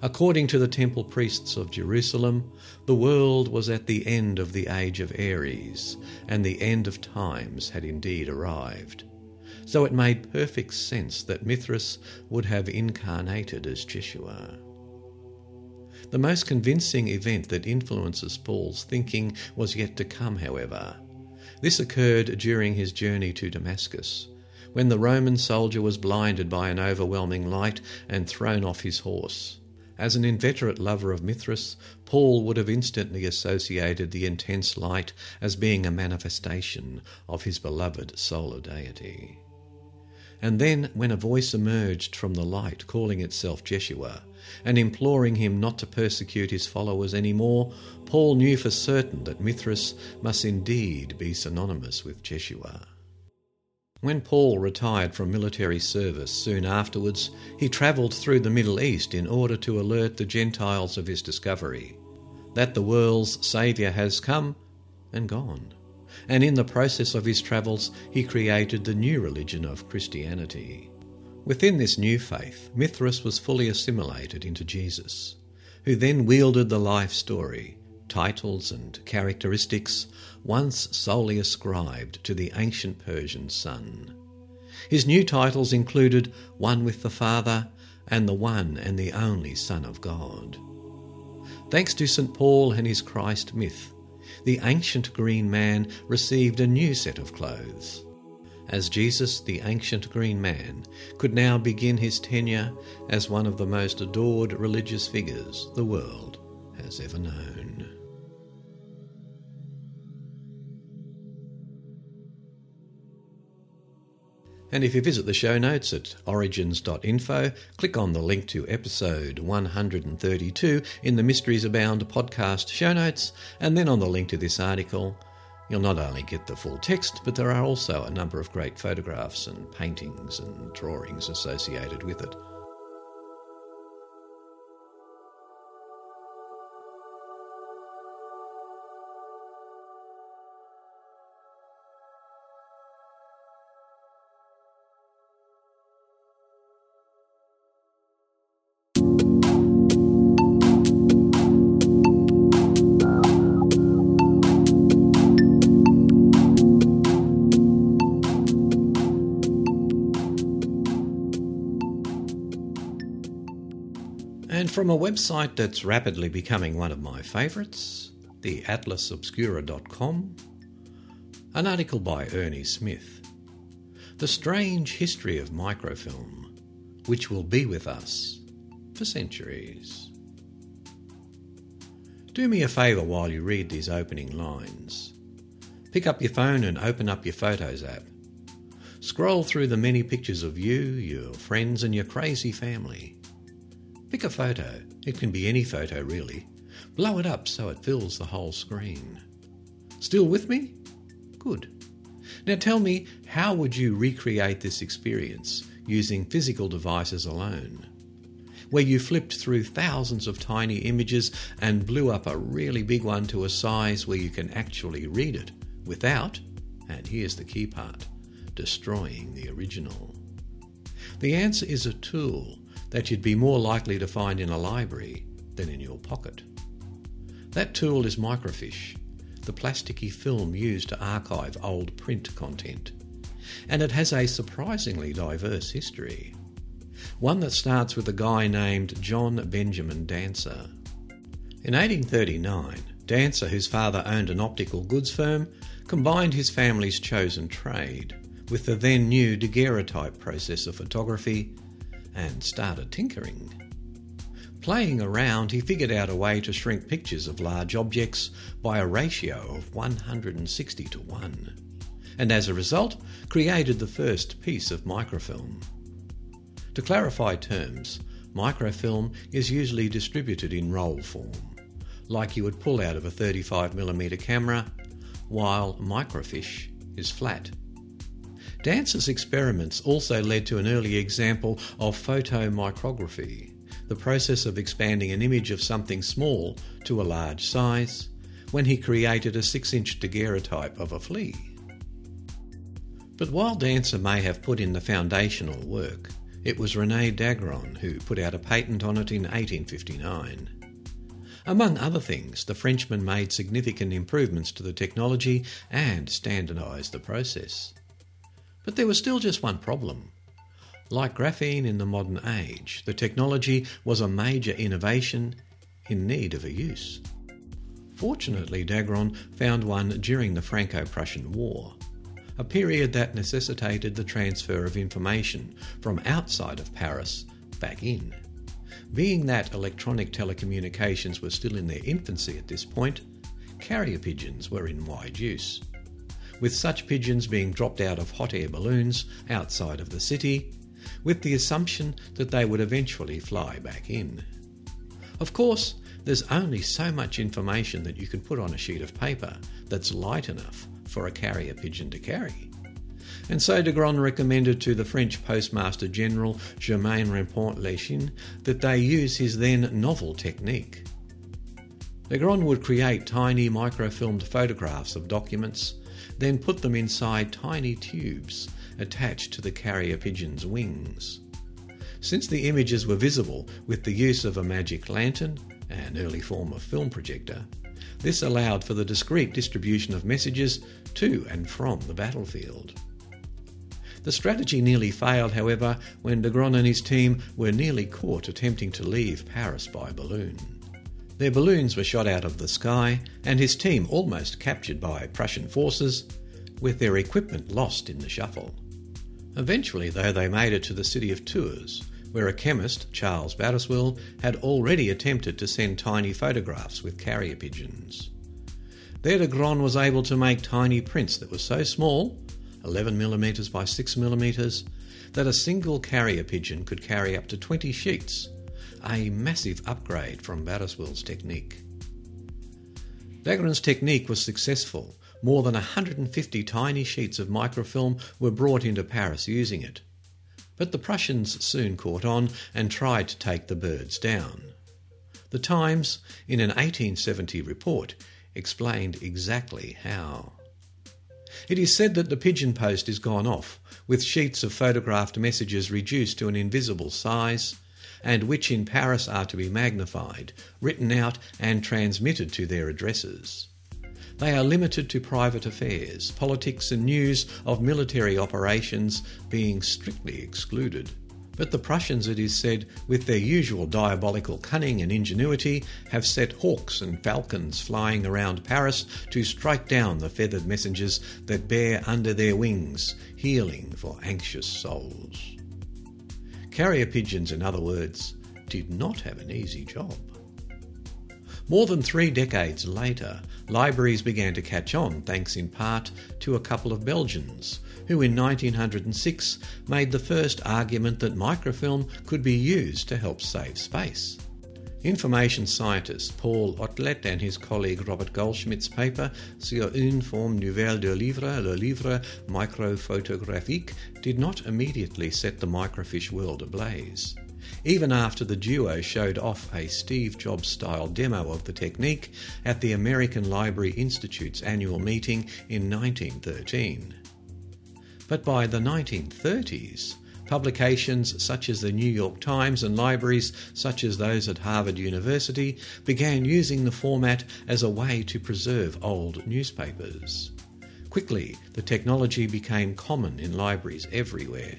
According to the temple priests of Jerusalem, the world was at the end of the age of Aries, and the end of times had indeed arrived so it made perfect sense that Mithras would have incarnated as Jeshua. The most convincing event that influences Paul's thinking was yet to come, however. This occurred during his journey to Damascus, when the Roman soldier was blinded by an overwhelming light and thrown off his horse. As an inveterate lover of Mithras, Paul would have instantly associated the intense light as being a manifestation of his beloved solar deity. And then, when a voice emerged from the light calling itself Jeshua and imploring him not to persecute his followers any more, Paul knew for certain that Mithras must indeed be synonymous with Jeshua. When Paul retired from military service soon afterwards, he travelled through the Middle East in order to alert the Gentiles of his discovery that the world's Saviour has come and gone and in the process of his travels, he created the new religion of Christianity. Within this new faith, Mithras was fully assimilated into Jesus, who then wielded the life story, titles, and characteristics once solely ascribed to the ancient Persian sun. His new titles included One with the Father and the One and the Only Son of God. Thanks to St. Paul and his Christ myth, the ancient green man received a new set of clothes. As Jesus, the ancient green man, could now begin his tenure as one of the most adored religious figures the world has ever known. And if you visit the show notes at origins.info, click on the link to episode 132 in the Mysteries Abound podcast show notes, and then on the link to this article, you'll not only get the full text, but there are also a number of great photographs and paintings and drawings associated with it. From a website that's rapidly becoming one of my favourites, the atlasobscura.com, an article by Ernie Smith The Strange History of Microfilm, which will be with us for centuries. Do me a favour while you read these opening lines. Pick up your phone and open up your Photos app. Scroll through the many pictures of you, your friends, and your crazy family. Pick a photo. It can be any photo, really. Blow it up so it fills the whole screen. Still with me? Good. Now tell me, how would you recreate this experience using physical devices alone? Where you flipped through thousands of tiny images and blew up a really big one to a size where you can actually read it without, and here's the key part, destroying the original. The answer is a tool that you'd be more likely to find in a library than in your pocket. That tool is microfiche, the plasticky film used to archive old print content. And it has a surprisingly diverse history. One that starts with a guy named John Benjamin Dancer. In 1839, Dancer, whose father owned an optical goods firm, combined his family's chosen trade with the then new daguerreotype process of photography and started tinkering. Playing around, he figured out a way to shrink pictures of large objects by a ratio of 160 to 1, and as a result, created the first piece of microfilm. To clarify terms, microfilm is usually distributed in roll form, like you would pull out of a 35mm camera, while microfiche is flat. Dance's experiments also led to an early example of photomicrography, the process of expanding an image of something small to a large size, when he created a 6 inch daguerreotype of a flea. But while Dancer may have put in the foundational work, it was Rene Dagron who put out a patent on it in 1859. Among other things, the Frenchman made significant improvements to the technology and standardised the process. But there was still just one problem. Like graphene in the modern age, the technology was a major innovation in need of a use. Fortunately, Dagron found one during the Franco Prussian War, a period that necessitated the transfer of information from outside of Paris back in. Being that electronic telecommunications were still in their infancy at this point, carrier pigeons were in wide use. With such pigeons being dropped out of hot air balloons outside of the city, with the assumption that they would eventually fly back in. Of course, there's only so much information that you can put on a sheet of paper that's light enough for a carrier pigeon to carry. And so Dagron recommended to the French Postmaster General Germain Rampont-Lechine that they use his then novel technique. Dagron would create tiny microfilmed photographs of documents, then put them inside tiny tubes attached to the carrier pigeon's wings. Since the images were visible with the use of a magic lantern, an early form of film projector, this allowed for the discrete distribution of messages to and from the battlefield. The strategy nearly failed, however, when Dagron and his team were nearly caught attempting to leave Paris by balloon. Their balloons were shot out of the sky, and his team almost captured by Prussian forces, with their equipment lost in the shuffle. Eventually, though, they made it to the city of Tours, where a chemist, Charles Barreswil, had already attempted to send tiny photographs with carrier pigeons. There, Dagron was able to make tiny prints that were so small, 11mm by 6mm, that a single carrier pigeon could carry up to 20 sheets, a massive upgrade from Barreswil's technique. Dagron's technique was successful. More than 150 tiny sheets of microfilm were brought into Paris using it. But the Prussians soon caught on and tried to take the birds down. The Times, in an 1870 report, explained exactly how. It is said that the pigeon post is gone off, with sheets of photographed messages reduced to an invisible size, and which in Paris are to be magnified, written out, and transmitted to their addresses. They are limited to private affairs, politics, and news of military operations being strictly excluded. But the Prussians, it is said, with their usual diabolical cunning and ingenuity, have set hawks and falcons flying around Paris to strike down the feathered messengers that bear under their wings healing for anxious souls. Carrier pigeons, in other words, did not have an easy job. More than three decades later, libraries began to catch on thanks in part to a couple of Belgians who in 1906 made the first argument that microfilm could be used to help save space. Information scientist Paul Otlet and his colleague Robert Goldschmidt's paper Sur une forme nouvelle de livre, le livre microphotographique, did not immediately set the microfiche world ablaze even after the duo showed off a Steve Jobs style demo of the technique at the American Library Institute's annual meeting in 1913. But by the 1930s, Publications such as the New York Times and libraries such as those at Harvard University began using the format as a way to preserve old newspapers. Quickly, the technology became common in libraries everywhere.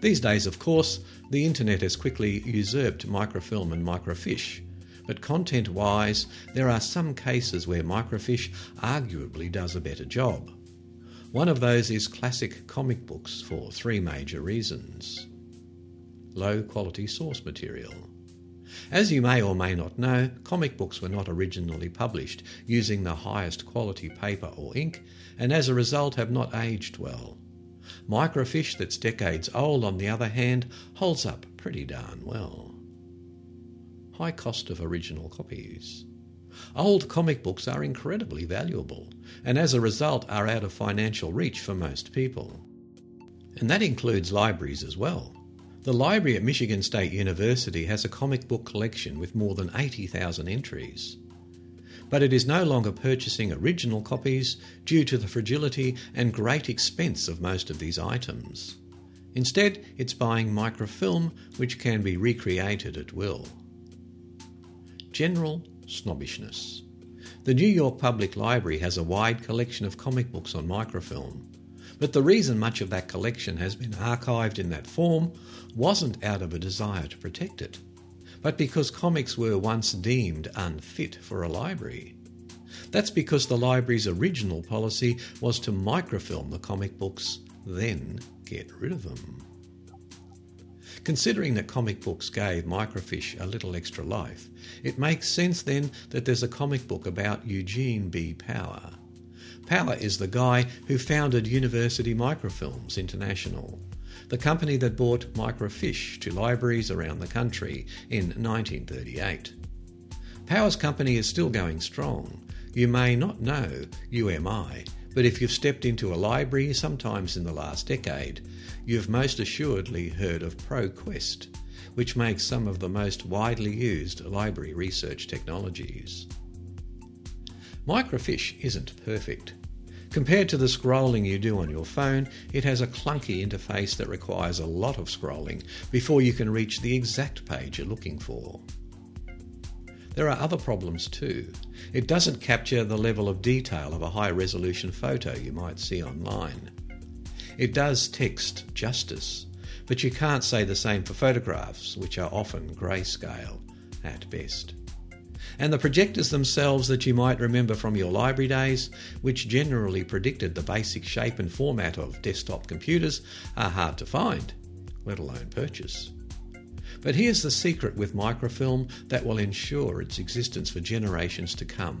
These days, of course, the internet has quickly usurped microfilm and microfiche, but content wise, there are some cases where microfiche arguably does a better job. One of those is classic comic books for three major reasons. Low quality source material. As you may or may not know, comic books were not originally published using the highest quality paper or ink, and as a result have not aged well. Microfiche that's decades old, on the other hand, holds up pretty darn well. High cost of original copies. Old comic books are incredibly valuable, and as a result are out of financial reach for most people. And that includes libraries as well. The library at Michigan State University has a comic book collection with more than 80,000 entries. But it is no longer purchasing original copies due to the fragility and great expense of most of these items. Instead, it's buying microfilm which can be recreated at will. General snobbishness. The New York Public Library has a wide collection of comic books on microfilm, but the reason much of that collection has been archived in that form wasn't out of a desire to protect it, but because comics were once deemed unfit for a library. That's because the library's original policy was to microfilm the comic books, then get rid of them. Considering that comic books gave microfiche a little extra life, it makes sense then that there's a comic book about Eugene B. Power. Power is the guy who founded University Microfilms International, the company that bought microfiche to libraries around the country in 1938. Power's company is still going strong. You may not know UMI, but if you've stepped into a library sometimes in the last decade, you've most assuredly heard of ProQuest, which makes some of the most widely used library research technologies. Microfiche isn't perfect. Compared to the scrolling you do on your phone, it has a clunky interface that requires a lot of scrolling before you can reach the exact page you're looking for. There are other problems too. It doesn't capture the level of detail of a high resolution photo you might see online. It does text justice, but you can't say the same for photographs, which are often grayscale at best. And the projectors themselves that you might remember from your library days, which generally predicted the basic shape and format of desktop computers, are hard to find, let alone purchase. But here's the secret with microfilm that will ensure its existence for generations to come.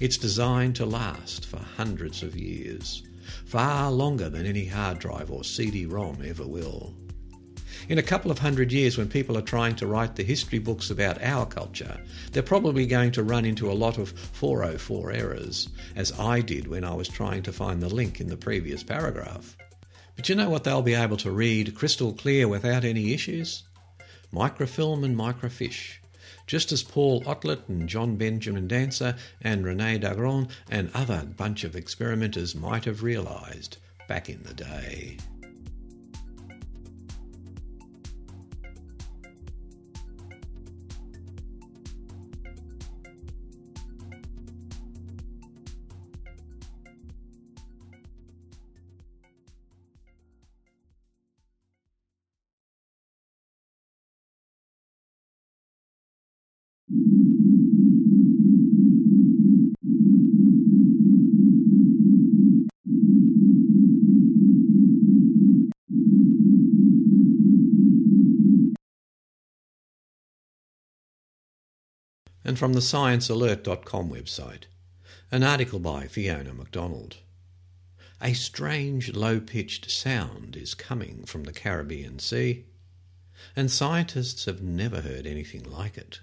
It's designed to last for hundreds of years, far longer than any hard drive or CD ROM ever will. In a couple of hundred years, when people are trying to write the history books about our culture, they're probably going to run into a lot of 404 errors, as I did when I was trying to find the link in the previous paragraph. But you know what they'll be able to read crystal clear without any issues? microfilm and microfiche, just as Paul Otlet and John Benjamin Dancer and Rene Dagron and other bunch of experimenters might have realized back in the day. And from the sciencealert.com website. An article by Fiona MacDonald. A strange low pitched sound is coming from the Caribbean Sea, and scientists have never heard anything like it.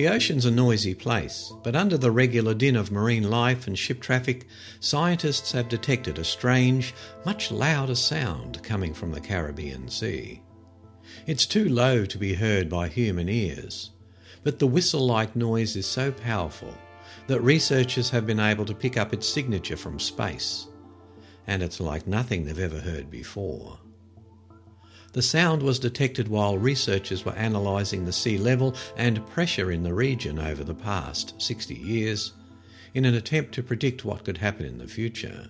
The ocean's a noisy place, but under the regular din of marine life and ship traffic, scientists have detected a strange, much louder sound coming from the Caribbean Sea. It's too low to be heard by human ears, but the whistle like noise is so powerful that researchers have been able to pick up its signature from space, and it's like nothing they've ever heard before. The sound was detected while researchers were analysing the sea level and pressure in the region over the past 60 years in an attempt to predict what could happen in the future.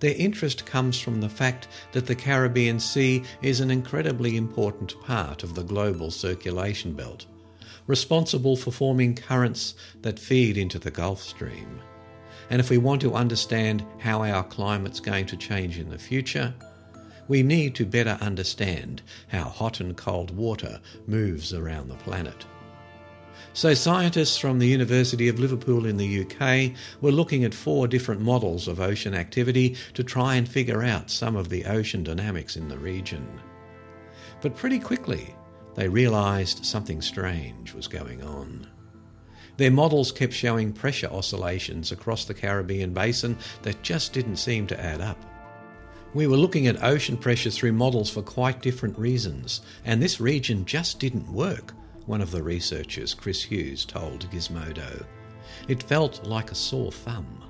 Their interest comes from the fact that the Caribbean Sea is an incredibly important part of the global circulation belt, responsible for forming currents that feed into the Gulf Stream. And if we want to understand how our climate's going to change in the future, we need to better understand how hot and cold water moves around the planet. So, scientists from the University of Liverpool in the UK were looking at four different models of ocean activity to try and figure out some of the ocean dynamics in the region. But pretty quickly, they realised something strange was going on. Their models kept showing pressure oscillations across the Caribbean basin that just didn't seem to add up. We were looking at ocean pressure through models for quite different reasons, and this region just didn't work one of the researchers, Chris Hughes, told Gizmodo. It felt like a sore thumb.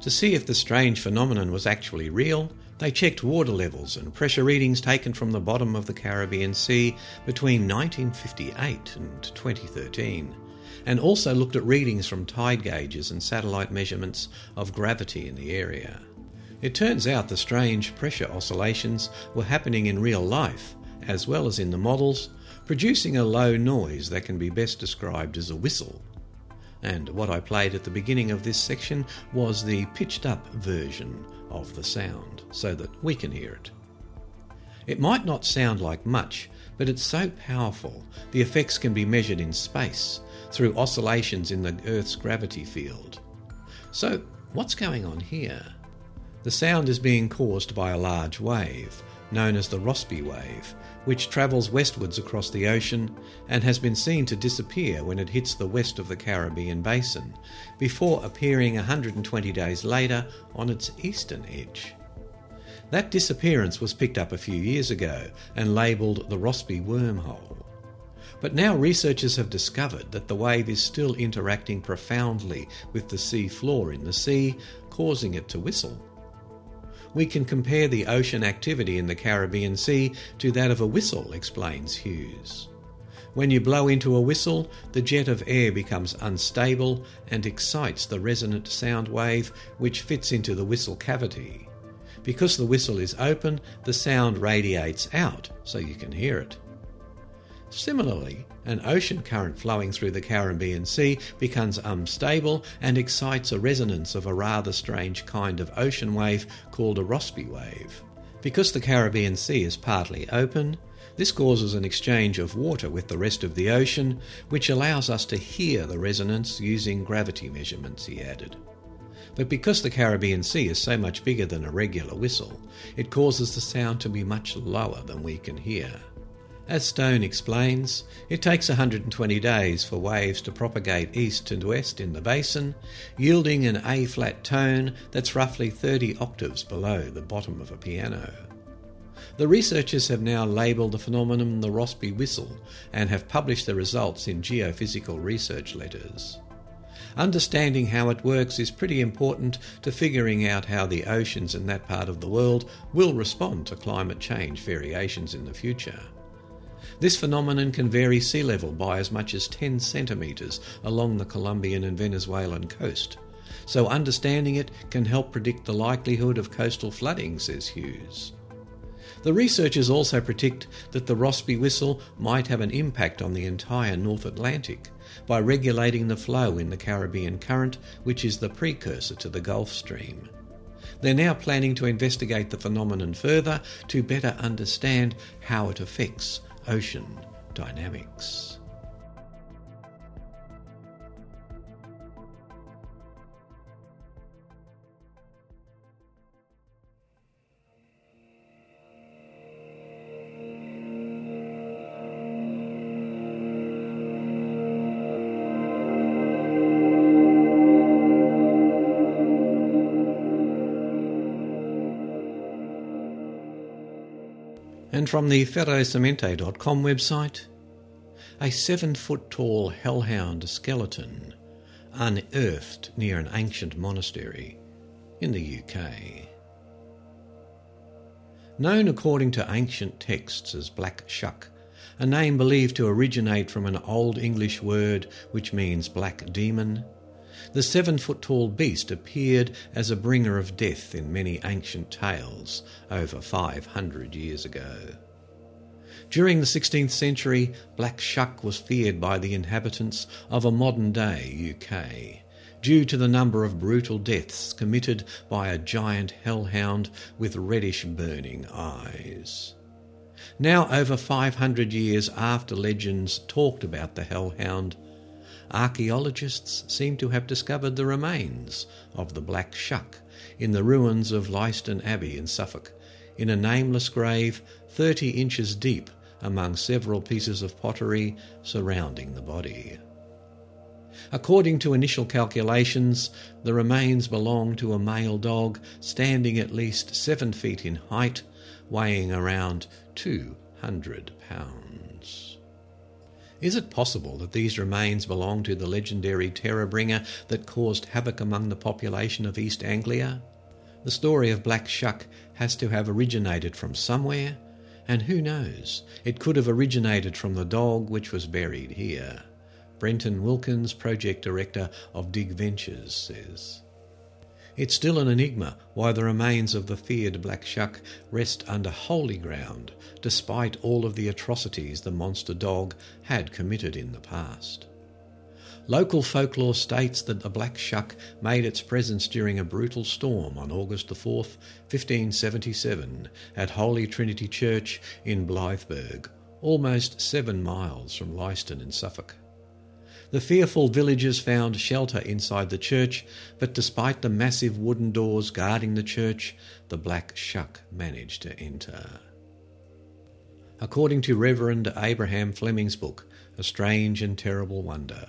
To see if the strange phenomenon was actually real, they checked water levels and pressure readings taken from the bottom of the Caribbean Sea between 1958 and 2013, and also looked at readings from tide gauges and satellite measurements of gravity in the area. It turns out the strange pressure oscillations were happening in real life, as well as in the models, producing a low noise that can be best described as a whistle. And what I played at the beginning of this section was the pitched up version of the sound, so that we can hear it. It might not sound like much, but it's so powerful the effects can be measured in space through oscillations in the Earth's gravity field. So, what's going on here? The sound is being caused by a large wave, known as the Rossby wave, which travels westwards across the ocean and has been seen to disappear when it hits the west of the Caribbean basin, before appearing 120 days later on its eastern edge. That disappearance was picked up a few years ago and labelled the Rossby wormhole. But now researchers have discovered that the wave is still interacting profoundly with the sea floor in the sea, causing it to whistle we can compare the ocean activity in the Caribbean Sea to that of a whistle, explains Hughes. When you blow into a whistle, the jet of air becomes unstable and excites the resonant sound wave which fits into the whistle cavity. Because the whistle is open, the sound radiates out so you can hear it. Similarly, an ocean current flowing through the Caribbean Sea becomes unstable and excites a resonance of a rather strange kind of ocean wave called a Rossby wave. Because the Caribbean Sea is partly open, this causes an exchange of water with the rest of the ocean, which allows us to hear the resonance using gravity measurements, he added. But because the Caribbean Sea is so much bigger than a regular whistle, it causes the sound to be much lower than we can hear. As Stone explains, it takes 120 days for waves to propagate east and west in the basin, yielding an A flat tone that's roughly 30 octaves below the bottom of a piano. The researchers have now labelled the phenomenon the Rossby whistle and have published the results in geophysical research letters. Understanding how it works is pretty important to figuring out how the oceans in that part of the world will respond to climate change variations in the future. This phenomenon can vary sea level by as much as 10 centimetres along the Colombian and Venezuelan coast. So understanding it can help predict the likelihood of coastal flooding, says Hughes. The researchers also predict that the Rossby whistle might have an impact on the entire North Atlantic by regulating the flow in the Caribbean current, which is the precursor to the Gulf Stream. They're now planning to investigate the phenomenon further to better understand how it affects ocean dynamics. From the ferrocemento.com website, a seven foot tall hellhound skeleton unearthed near an ancient monastery in the UK. Known according to ancient texts as Black Shuck, a name believed to originate from an Old English word which means black demon, the seven foot tall beast appeared as a bringer of death in many ancient tales over 500 years ago. During the 16th century, Black Shuck was feared by the inhabitants of a modern day UK due to the number of brutal deaths committed by a giant hellhound with reddish burning eyes. Now, over 500 years after legends talked about the hellhound, archaeologists seem to have discovered the remains of the Black Shuck in the ruins of Leiston Abbey in Suffolk, in a nameless grave 30 inches deep among several pieces of pottery surrounding the body. According to initial calculations, the remains belong to a male dog standing at least seven feet in height, weighing around 200 pounds. Is it possible that these remains belong to the legendary terror bringer that caused havoc among the population of East Anglia? The story of Black Shuck has to have originated from somewhere, and who knows, it could have originated from the dog which was buried here. Brendon Wilkins, project director of Dig Ventures, says. It's still an enigma why the remains of the feared Black Shuck rest under holy ground, despite all of the atrocities the monster dog had committed in the past. Local folklore states that the Black Shuck made its presence during a brutal storm on August the 4th, 1577, at Holy Trinity Church in Blythburgh, almost seven miles from Leiston in Suffolk. The fearful villagers found shelter inside the church, but despite the massive wooden doors guarding the church, the black shuck managed to enter. According to Reverend Abraham Fleming's book, A Strange and Terrible Wonder.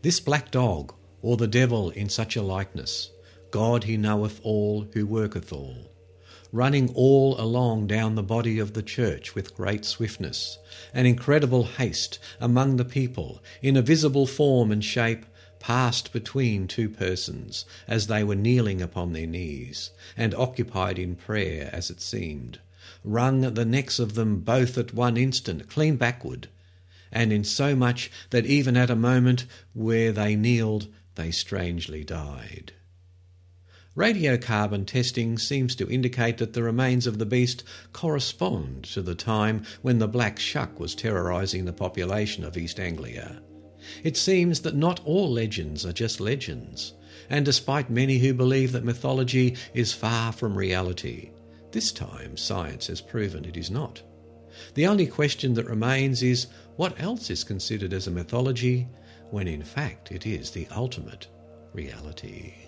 This black dog, or the devil in such a likeness, God he knoweth all who worketh all, running all along down the body of the church with great swiftness and incredible haste among the people, in a visible form and shape, passed between two persons as they were kneeling upon their knees, and occupied in prayer as it seemed, wrung the necks of them both at one instant, clean backward, and in so much that even at a moment where they kneeled they strangely died. Radiocarbon testing seems to indicate that the remains of the beast correspond to the time when the black shuck was terrorising the population of East Anglia. It seems that not all legends are just legends, and despite many who believe that mythology is far from reality, this time science has proven it is not. The only question that remains is what else is considered as a mythology when in fact it is the ultimate reality.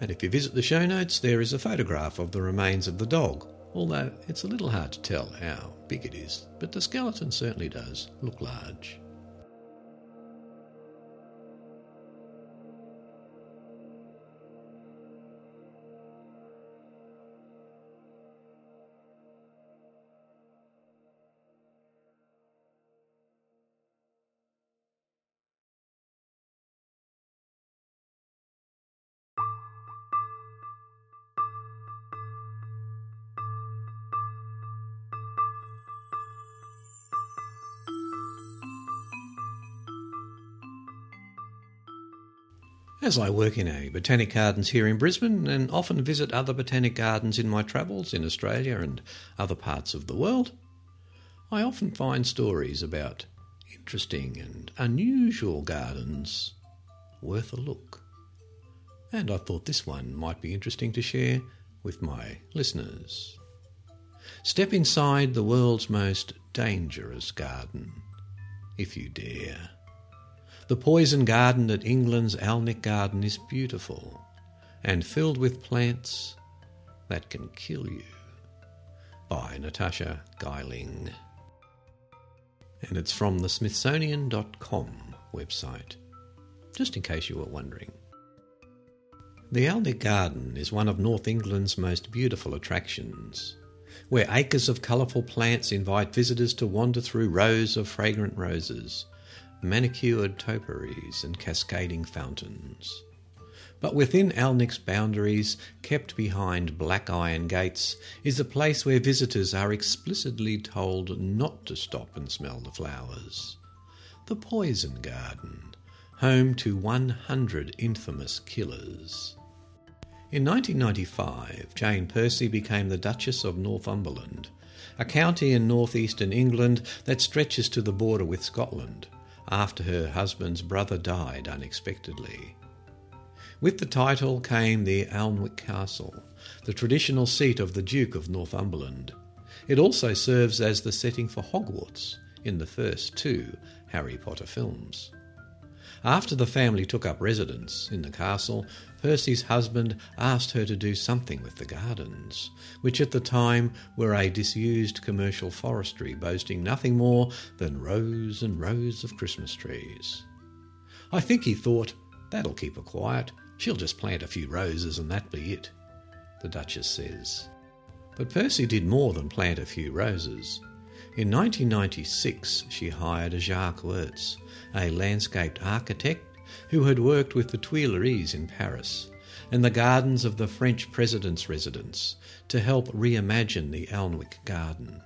And if you visit the show notes, there is a photograph of the remains of the dog, although it's a little hard to tell how big it is, but the skeleton certainly does look large. As I work in a botanic gardens here in Brisbane and often visit other botanic gardens in my travels in Australia and other parts of the world, I often find stories about interesting and unusual gardens worth a look. And I thought this one might be interesting to share with my listeners. Step inside the world's most dangerous garden, if you dare. The poison garden at England's Alnwick Garden is beautiful and filled with plants that can kill you. By Natasha Geiling. And it's from the Smithsonian.com website, just in case you were wondering. The Alnwick Garden is one of North England's most beautiful attractions, where acres of colourful plants invite visitors to wander through rows of fragrant roses manicured topiaries, and cascading fountains. But within Alnwick's boundaries, kept behind black iron gates, is a place where visitors are explicitly told not to stop and smell the flowers. The Poison Garden, home to 100 infamous killers. In 1995, Jane Percy became the Duchess of Northumberland, a county in northeastern England that stretches to the border with Scotland after her husband's brother died unexpectedly. With the title came the Alnwick Castle, the traditional seat of the Duke of Northumberland, It also serves as the setting for Hogwarts in the first two Harry Potter films. After the family took up residence in the castle, Percy's husband asked her to do something with the gardens, which at the time were a disused commercial forestry boasting nothing more than rows and rows of Christmas trees. I think he thought, that'll keep her quiet. She'll just plant a few roses and that be it, the Duchess says. But Percy did more than plant a few roses. In 1996, she hired Jacques Wirtz, a landscaped architect who had worked with the Tuileries in Paris and the gardens of the French president's residence to help reimagine the Alnwick Garden.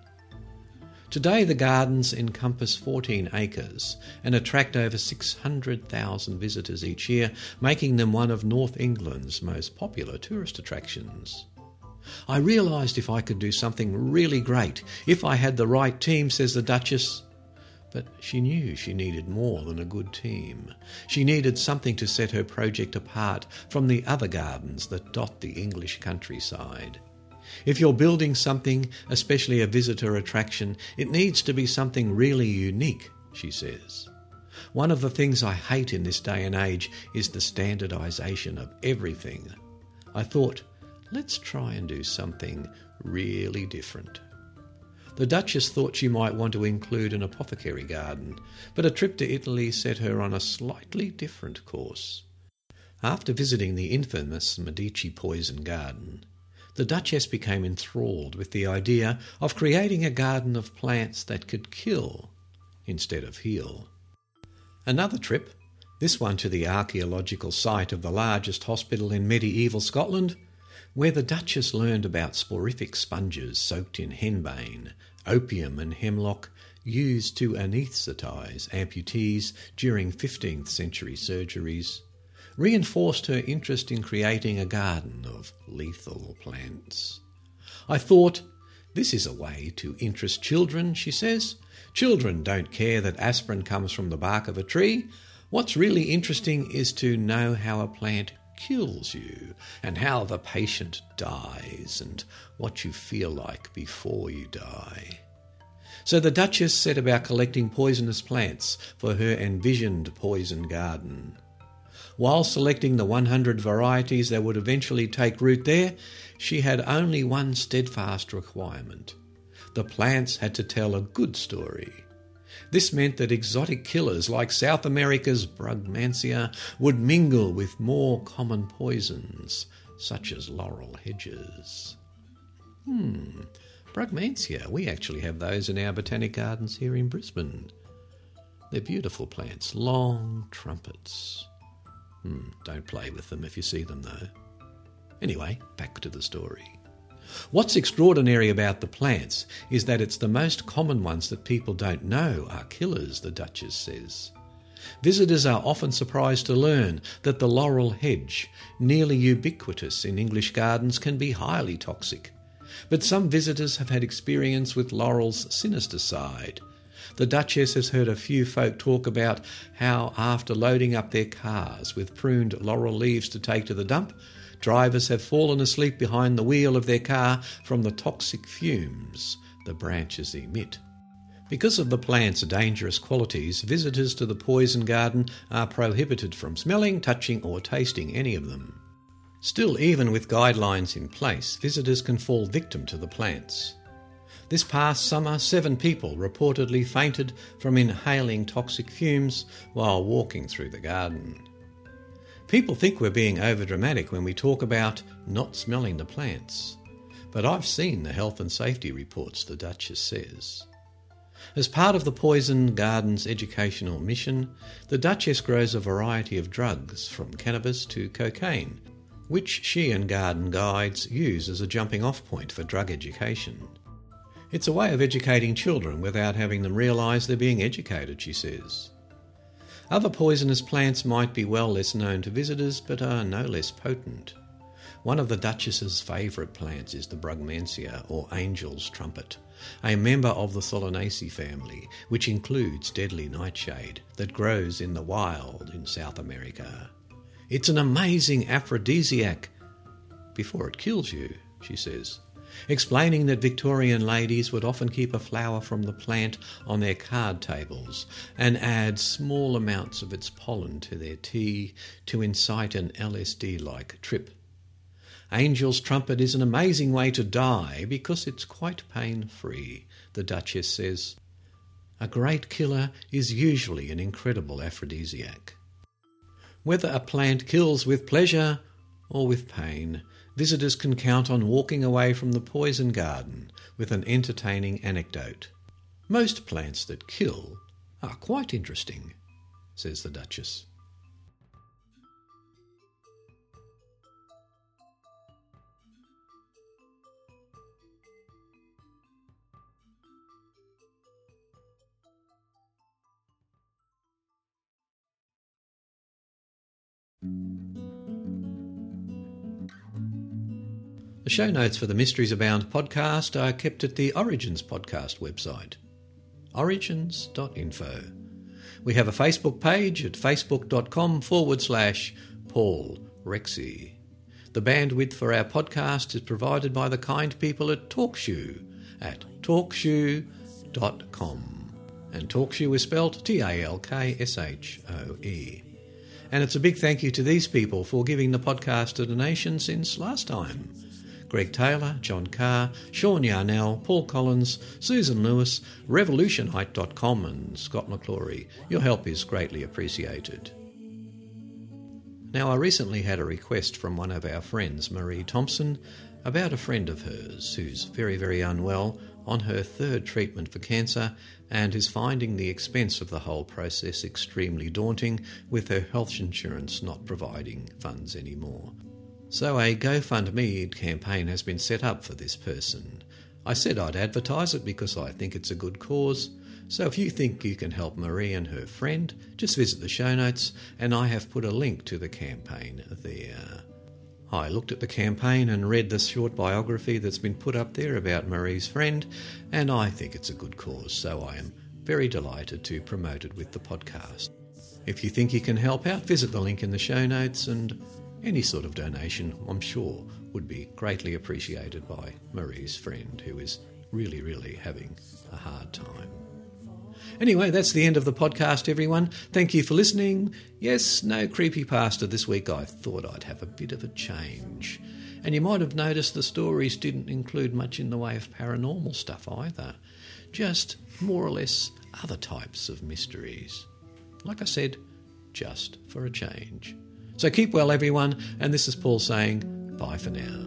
Today, the gardens encompass 14 acres and attract over 600,000 visitors each year, making them one of North England's most popular tourist attractions. I realised if I could do something really great, if I had the right team, says the Duchess, but she knew she needed more than a good team. She needed something to set her project apart from the other gardens that dot the English countryside. If you're building something, especially a visitor attraction, it needs to be something really unique, she says. One of the things I hate in this day and age is the standardisation of everything. I thought, let's try and do something really different. The Duchess thought she might want to include an apothecary garden, but a trip to Italy set her on a slightly different course. After visiting the infamous Medici poison garden, the Duchess became enthralled with the idea of creating a garden of plants that could kill instead of heal. Another trip, this one to the archaeological site of the largest hospital in medieval Scotland, where the Duchess learned about soporific sponges soaked in henbane, opium, and hemlock used to anaesthetise amputees during 15th century surgeries, reinforced her interest in creating a garden of lethal plants. I thought, this is a way to interest children, she says. Children don't care that aspirin comes from the bark of a tree. What's really interesting is to know how a plant kills you, and how the patient dies, and what you feel like before you die. So the Duchess set about collecting poisonous plants for her envisioned poison garden. While selecting the 100 varieties that would eventually take root there, she had only one steadfast requirement. The plants had to tell a good story. This meant that exotic killers like South America's Brugmansia would mingle with more common poisons, such as laurel hedges. Hmm, Brugmansia, we actually have those in our botanic gardens here in Brisbane. They're beautiful plants, long trumpets. Hmm, don't play with them if you see them though. Anyway, back to the story. What's extraordinary about the plants is that it's the most common ones that people don't know are killers, the Duchess says. Visitors are often surprised to learn that the laurel hedge, nearly ubiquitous in English gardens, can be highly toxic. But some visitors have had experience with laurel's sinister side. The Duchess has heard a few folk talk about how, after loading up their cars with pruned laurel leaves to take to the dump, Drivers have fallen asleep behind the wheel of their car from the toxic fumes the branches emit. Because of the plant's dangerous qualities, visitors to the poison garden are prohibited from smelling, touching, or tasting any of them. Still, even with guidelines in place, visitors can fall victim to the plants. This past summer, seven people reportedly fainted from inhaling toxic fumes while walking through the garden. People think we're being overdramatic when we talk about not smelling the plants. But I've seen the health and safety reports, the Duchess says. As part of the Poison Gardens educational mission, the Duchess grows a variety of drugs, from cannabis to cocaine, which she and garden guides use as a jumping off point for drug education. It's a way of educating children without having them realise they're being educated, she says. Other poisonous plants might be well less known to visitors, but are no less potent. One of the Duchess's favourite plants is the Brugmansia, or angel's trumpet, a member of the Solanaceae family, which includes deadly nightshade, that grows in the wild in South America. It's an amazing aphrodisiac before it kills you, she says. Explaining that Victorian ladies would often keep a flower from the plant on their card tables and add small amounts of its pollen to their tea to incite an LSD like trip. Angel's Trumpet is an amazing way to die because it's quite pain free, the Duchess says. A great killer is usually an incredible aphrodisiac. Whether a plant kills with pleasure or with pain, visitors can count on walking away from the poison garden with an entertaining anecdote. Most plants that kill are quite interesting, says the Duchess. The show notes for the Mysteries Abound podcast are kept at the Origins podcast website, origins.info. We have a Facebook page at facebook.com forward slash Paul Rexy. The bandwidth for our podcast is provided by the kind people at TalkShoe at talkshoe.com. And TalkShoe is spelled T A L K S H O E. And it's a big thank you to these people for giving the podcast a donation since last time. Greg Taylor, John Carr, Sean Yarnell, Paul Collins, Susan Lewis, Revolutionite.com, and Scott McClory. Your help is greatly appreciated. Now, I recently had a request from one of our friends, Marie Thompson, about a friend of hers who's very, very unwell on her third treatment for cancer and is finding the expense of the whole process extremely daunting with her health insurance not providing funds anymore. So a GoFundMe campaign has been set up for this person. I said I'd advertise it because I think it's a good cause. So if you think you can help Marie and her friend, just visit the show notes and I have put a link to the campaign there. I looked at the campaign and read the short biography that's been put up there about Marie's friend, and I think it's a good cause, so I am very delighted to promote it with the podcast. If you think you can help out, visit the link in the show notes and any sort of donation, I'm sure, would be greatly appreciated by Marie's friend, who is really, really having a hard time. Anyway, that's the end of the podcast, everyone. Thank you for listening. Yes, no creepy pasta this week. I thought I'd have a bit of a change. And you might have noticed the stories didn't include much in the way of paranormal stuff either, just more or less other types of mysteries. Like I said, just for a change. So keep well, everyone, and this is Paul saying bye for now.